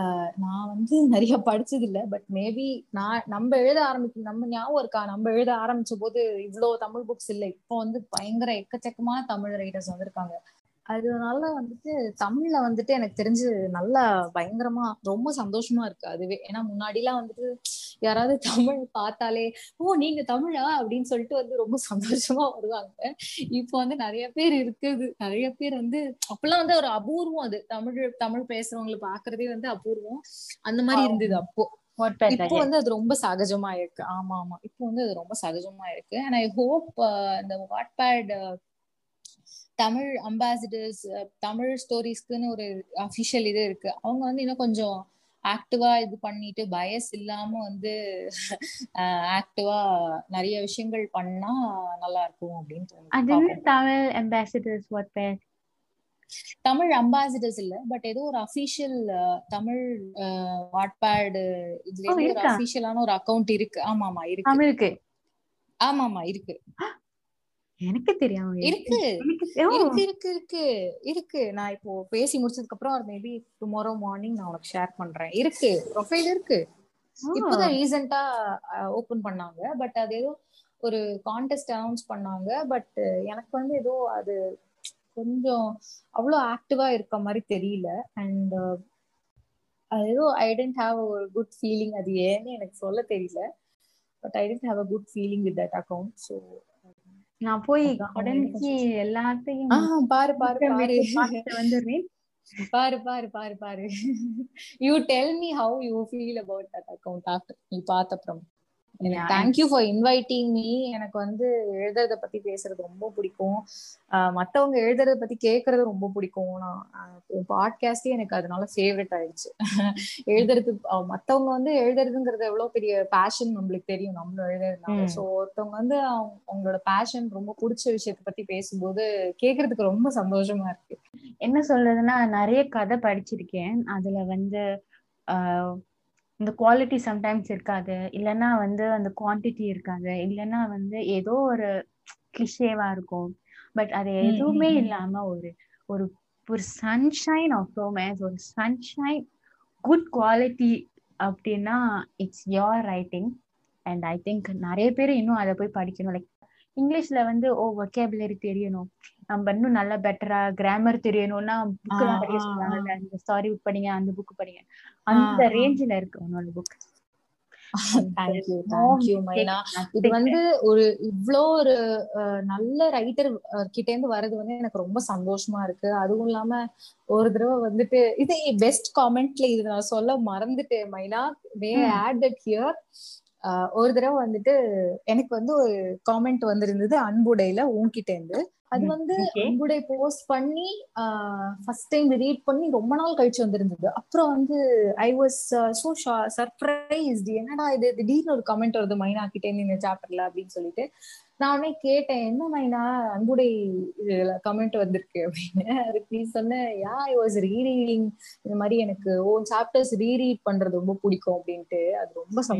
ஆஹ் நான் வந்து நிறைய படிச்சது இல்லை பட் மேபி நான் நம்ம எழுத ஆரம்பிக்கும் நம்ம ஞாபகம் இருக்கா? நம்ம எழுத ஆரம்பிச்ச போது இவ்வளவு தமிழ் புக்ஸ் இல்லை. இப்போ வந்து பயங்கர எக்கச்சக்கமான தமிழ் ரைட்டர்ஸ் வந்திருக்காங்க அதனால வந்துட்டு தமிழ்ல வந்துட்டு எனக்கு தெரிஞ்சு நல்லா பயங்கரமா ரொம்ப சந்தோஷமா இருக்கு அதுவே. ஏன்னா முன்னாடி எல்லாம் வந்துட்டு யாராவது தமிழ் பார்த்தாலே ஓ நீங்க தமிழா? அப்படின்னு சொல்லிட்டு வந்து ரொம்ப சந்தோஷமா வருவாங்க. இப்போ வந்து நிறைய பேர் இருக்குது. நிறைய பேர் வந்து அப்பெல்லாம் வந்து ஒரு அபூர்வம் அது. தமிழ் தமிழ் பேசுறவங்களை பாக்குறதே வந்து அபூர்வம். அந்த மாதிரி இருந்தது அப்போ. இப்போ வந்து அது ரொம்ப சகஜமா இருக்கு. ஆமா ஆமா. இப்போ வந்து அது ரொம்ப சகஜமா இருக்கு. அண்ட் ஐ ஹோப் இந்த வாட்பேட் தமிழ் அம்பாசிடர்ஸ் தமிழ் ஸ்டோரிஸ்க்குன்னு ஒரு அஃபிஷியல் இது இருக்கு. அவங்க வந்து இன்னும் கொஞ்சம் ஆக்டிவா இது பண்ணிட்டு பயஸ் இல்லாம வந்து ஆக்டிவா நிறைய விஷயங்கள் பண்ணா நல்லா இருக்கும் அப்படின்னு தோணுது. தமிழ் அம்பாசிடர்ஸ் தமிழ் அம்பாசிடர்ஸ் இல்ல பட் ஏதோ ஒரு அபிஷியல் தமிழ் வாட்பேட் இதுல ஒரு? அபிஷியலான ஒரு அக்கவுண்ட் இருக்கு. ஆமா ஆமா இருக்கு. ஆமா ஆமா இருக்கு. எனக்கு தெரியாம இருக்கு. இருக்கு இருக்கு இருக்கு. இருக்கு. நான் இப்போ பேசி முடிச்சதுக்கு அப்புறம் மேபி டுமாரோ மார்னிங் நான் உனக்கு ஷேர் பண்றேன். இருக்கு. ப்ரொஃபைல் இருக்கு. இப்போதான் ரீசெண்டா ஓபன் பண்ணாங்க. பட் அது ஏதோ ஒரு கான்டெஸ்ட் அனௌன்ஸ் பண்ணாங்க. பட் எனக்கு வந்து ஏதோ அது கொஞ்சம் அவ்வளோ ஆக்டிவா இருக்க மாதிரி தெரியல. அண்ட் அது ஏதோ ஐ டென்ட் ஹாவ் ஒரு குட் ஃபீலிங் அது ஏன்னு எனக்கு சொல்ல தெரியல. But I tend have a good feeling with that account so நான் போய் உடஞ்சி எல்லாத்தையும் பாரு பாரு வந்துடுறேன். பாரு பாரு பாரு பாரு. You tell me how you feel about that account after நீ பார்த்த அப்புறம். Yeah, thank you for inviting me எனக்கு வந்து எழுதுறத பத்தி பேசுறது ரொம்ப பிடிக்கும். மத்தவங்க எழுதுறத பத்தி கேக்குறது ரொம்ப பிடிக்கும். நான் பாட்காஸ்டே எனக்கு அதனால ஃபேவரட் ஆயிடுச்சு. எழுதுறது மத்தவங்க வந்து எழுதுறதுங்கிறது எவ்வளவு பெரிய பேஷன் நம்மளுக்கு தெரியும். நம்மளும் எழுதுறதுனால. ஸோ ஒருத்தவங்க வந்து அவங்க- அவங்களோட பேஷன் ரொம்ப பிடிச்ச விஷயத்த பத்தி பேசும்போது கேக்குறதுக்கு ரொம்ப சந்தோஷமா இருக்கு. என்ன சொல்றதுன்னா நிறைய கதை படிச்சிருக்கேன். அதுல வந்து இந்த குவாலிட்டி சம்டைம்ஸ் இருக்காது. இல்லைன்னா வந்து அந்த குவான்டிட்டி இருக்காது. இல்லைன்னா வந்து ஏதோ ஒரு கிளிஷேவா இருக்கும். பட் அது எதுவுமே. இல்லாம ஒரு ஒரு ஒரு சன்ஷைன் ஆஃப் ரோமேன்ஸ் ஒரு சன்ஷைன் குட் குவாலிட்டி அப்படின்னா it's your writing and I think நிறைய பேர் இன்னும் அதை போய் படிக்கணும். லைக் இங்கிலீஷ்ல வந்து ஓ ஒகேபுலரி தெரியணும். நம்ம இன்னும் நல்லா பெட்டரா கிராமர் தெரியணும்னா புக் எல்லாம் படிக்க சொல்றாங்கல்ல இந்த ஸ்டாரி புக் படிங்க அந்த புக் படிங்க. அந்த. ரேஞ்சில இருக்கு உன்னோட புக் தேங்க்யூ தேங்க்யூ மைனா இது வந்து ஒரு இவ்ளோ ஒரு நல்ல ரைட்டர் கிட்ட இருந்து வர்றது வந்து எனக்கு ரொம்ப சந்தோஷமா இருக்கு. அதுவும் இல்லாம ஒரு தடவை வந்துட்டு இது பெஸ்ட் காமெண்ட்ல இது நான் சொல்ல மறந்துட்டேன் மைனா வே. ஆட் தட் ஹியர் ஒரு தடவை வந்துட்டு எனக்கு வந்து ஒரு காமெண்ட் வந்திருந்தது அன்புடையில உன்கிட்ட இருந்து அது வந்து. அன்புடை போஸ்ட் பண்ணி ஃபர்ஸ்ட் டைம் ரீட் பண்ணி ரொம்ப நாள் கழிச்சு வந்திருந்தது. அப்புறம் வந்து ஐ வாஸ் சோ சர்ப்ரைஸ்ட் என்னடா இது? திடீர்னு ஒரு கமெண்ட் வருது மைனா கிட்டே இந்த சாப்டர்ல அப்படின்னு சொல்லிட்டு. நானே கேட்டேன் என்ன மைனா? அன்புடை இதுல கமெண்ட் வந்திருக்கு. அப்படின்னு. அதுக்கு நீ சொன்ன யா ஐ வாஸ் ரீரீடிங் இந்த மாதிரி எனக்கு ஓன் சாப்டர்ஸ் ரீரீட் பண்றது ரொம்ப பிடிக்கும். அப்படின்ட்டு. அது ரொம்ப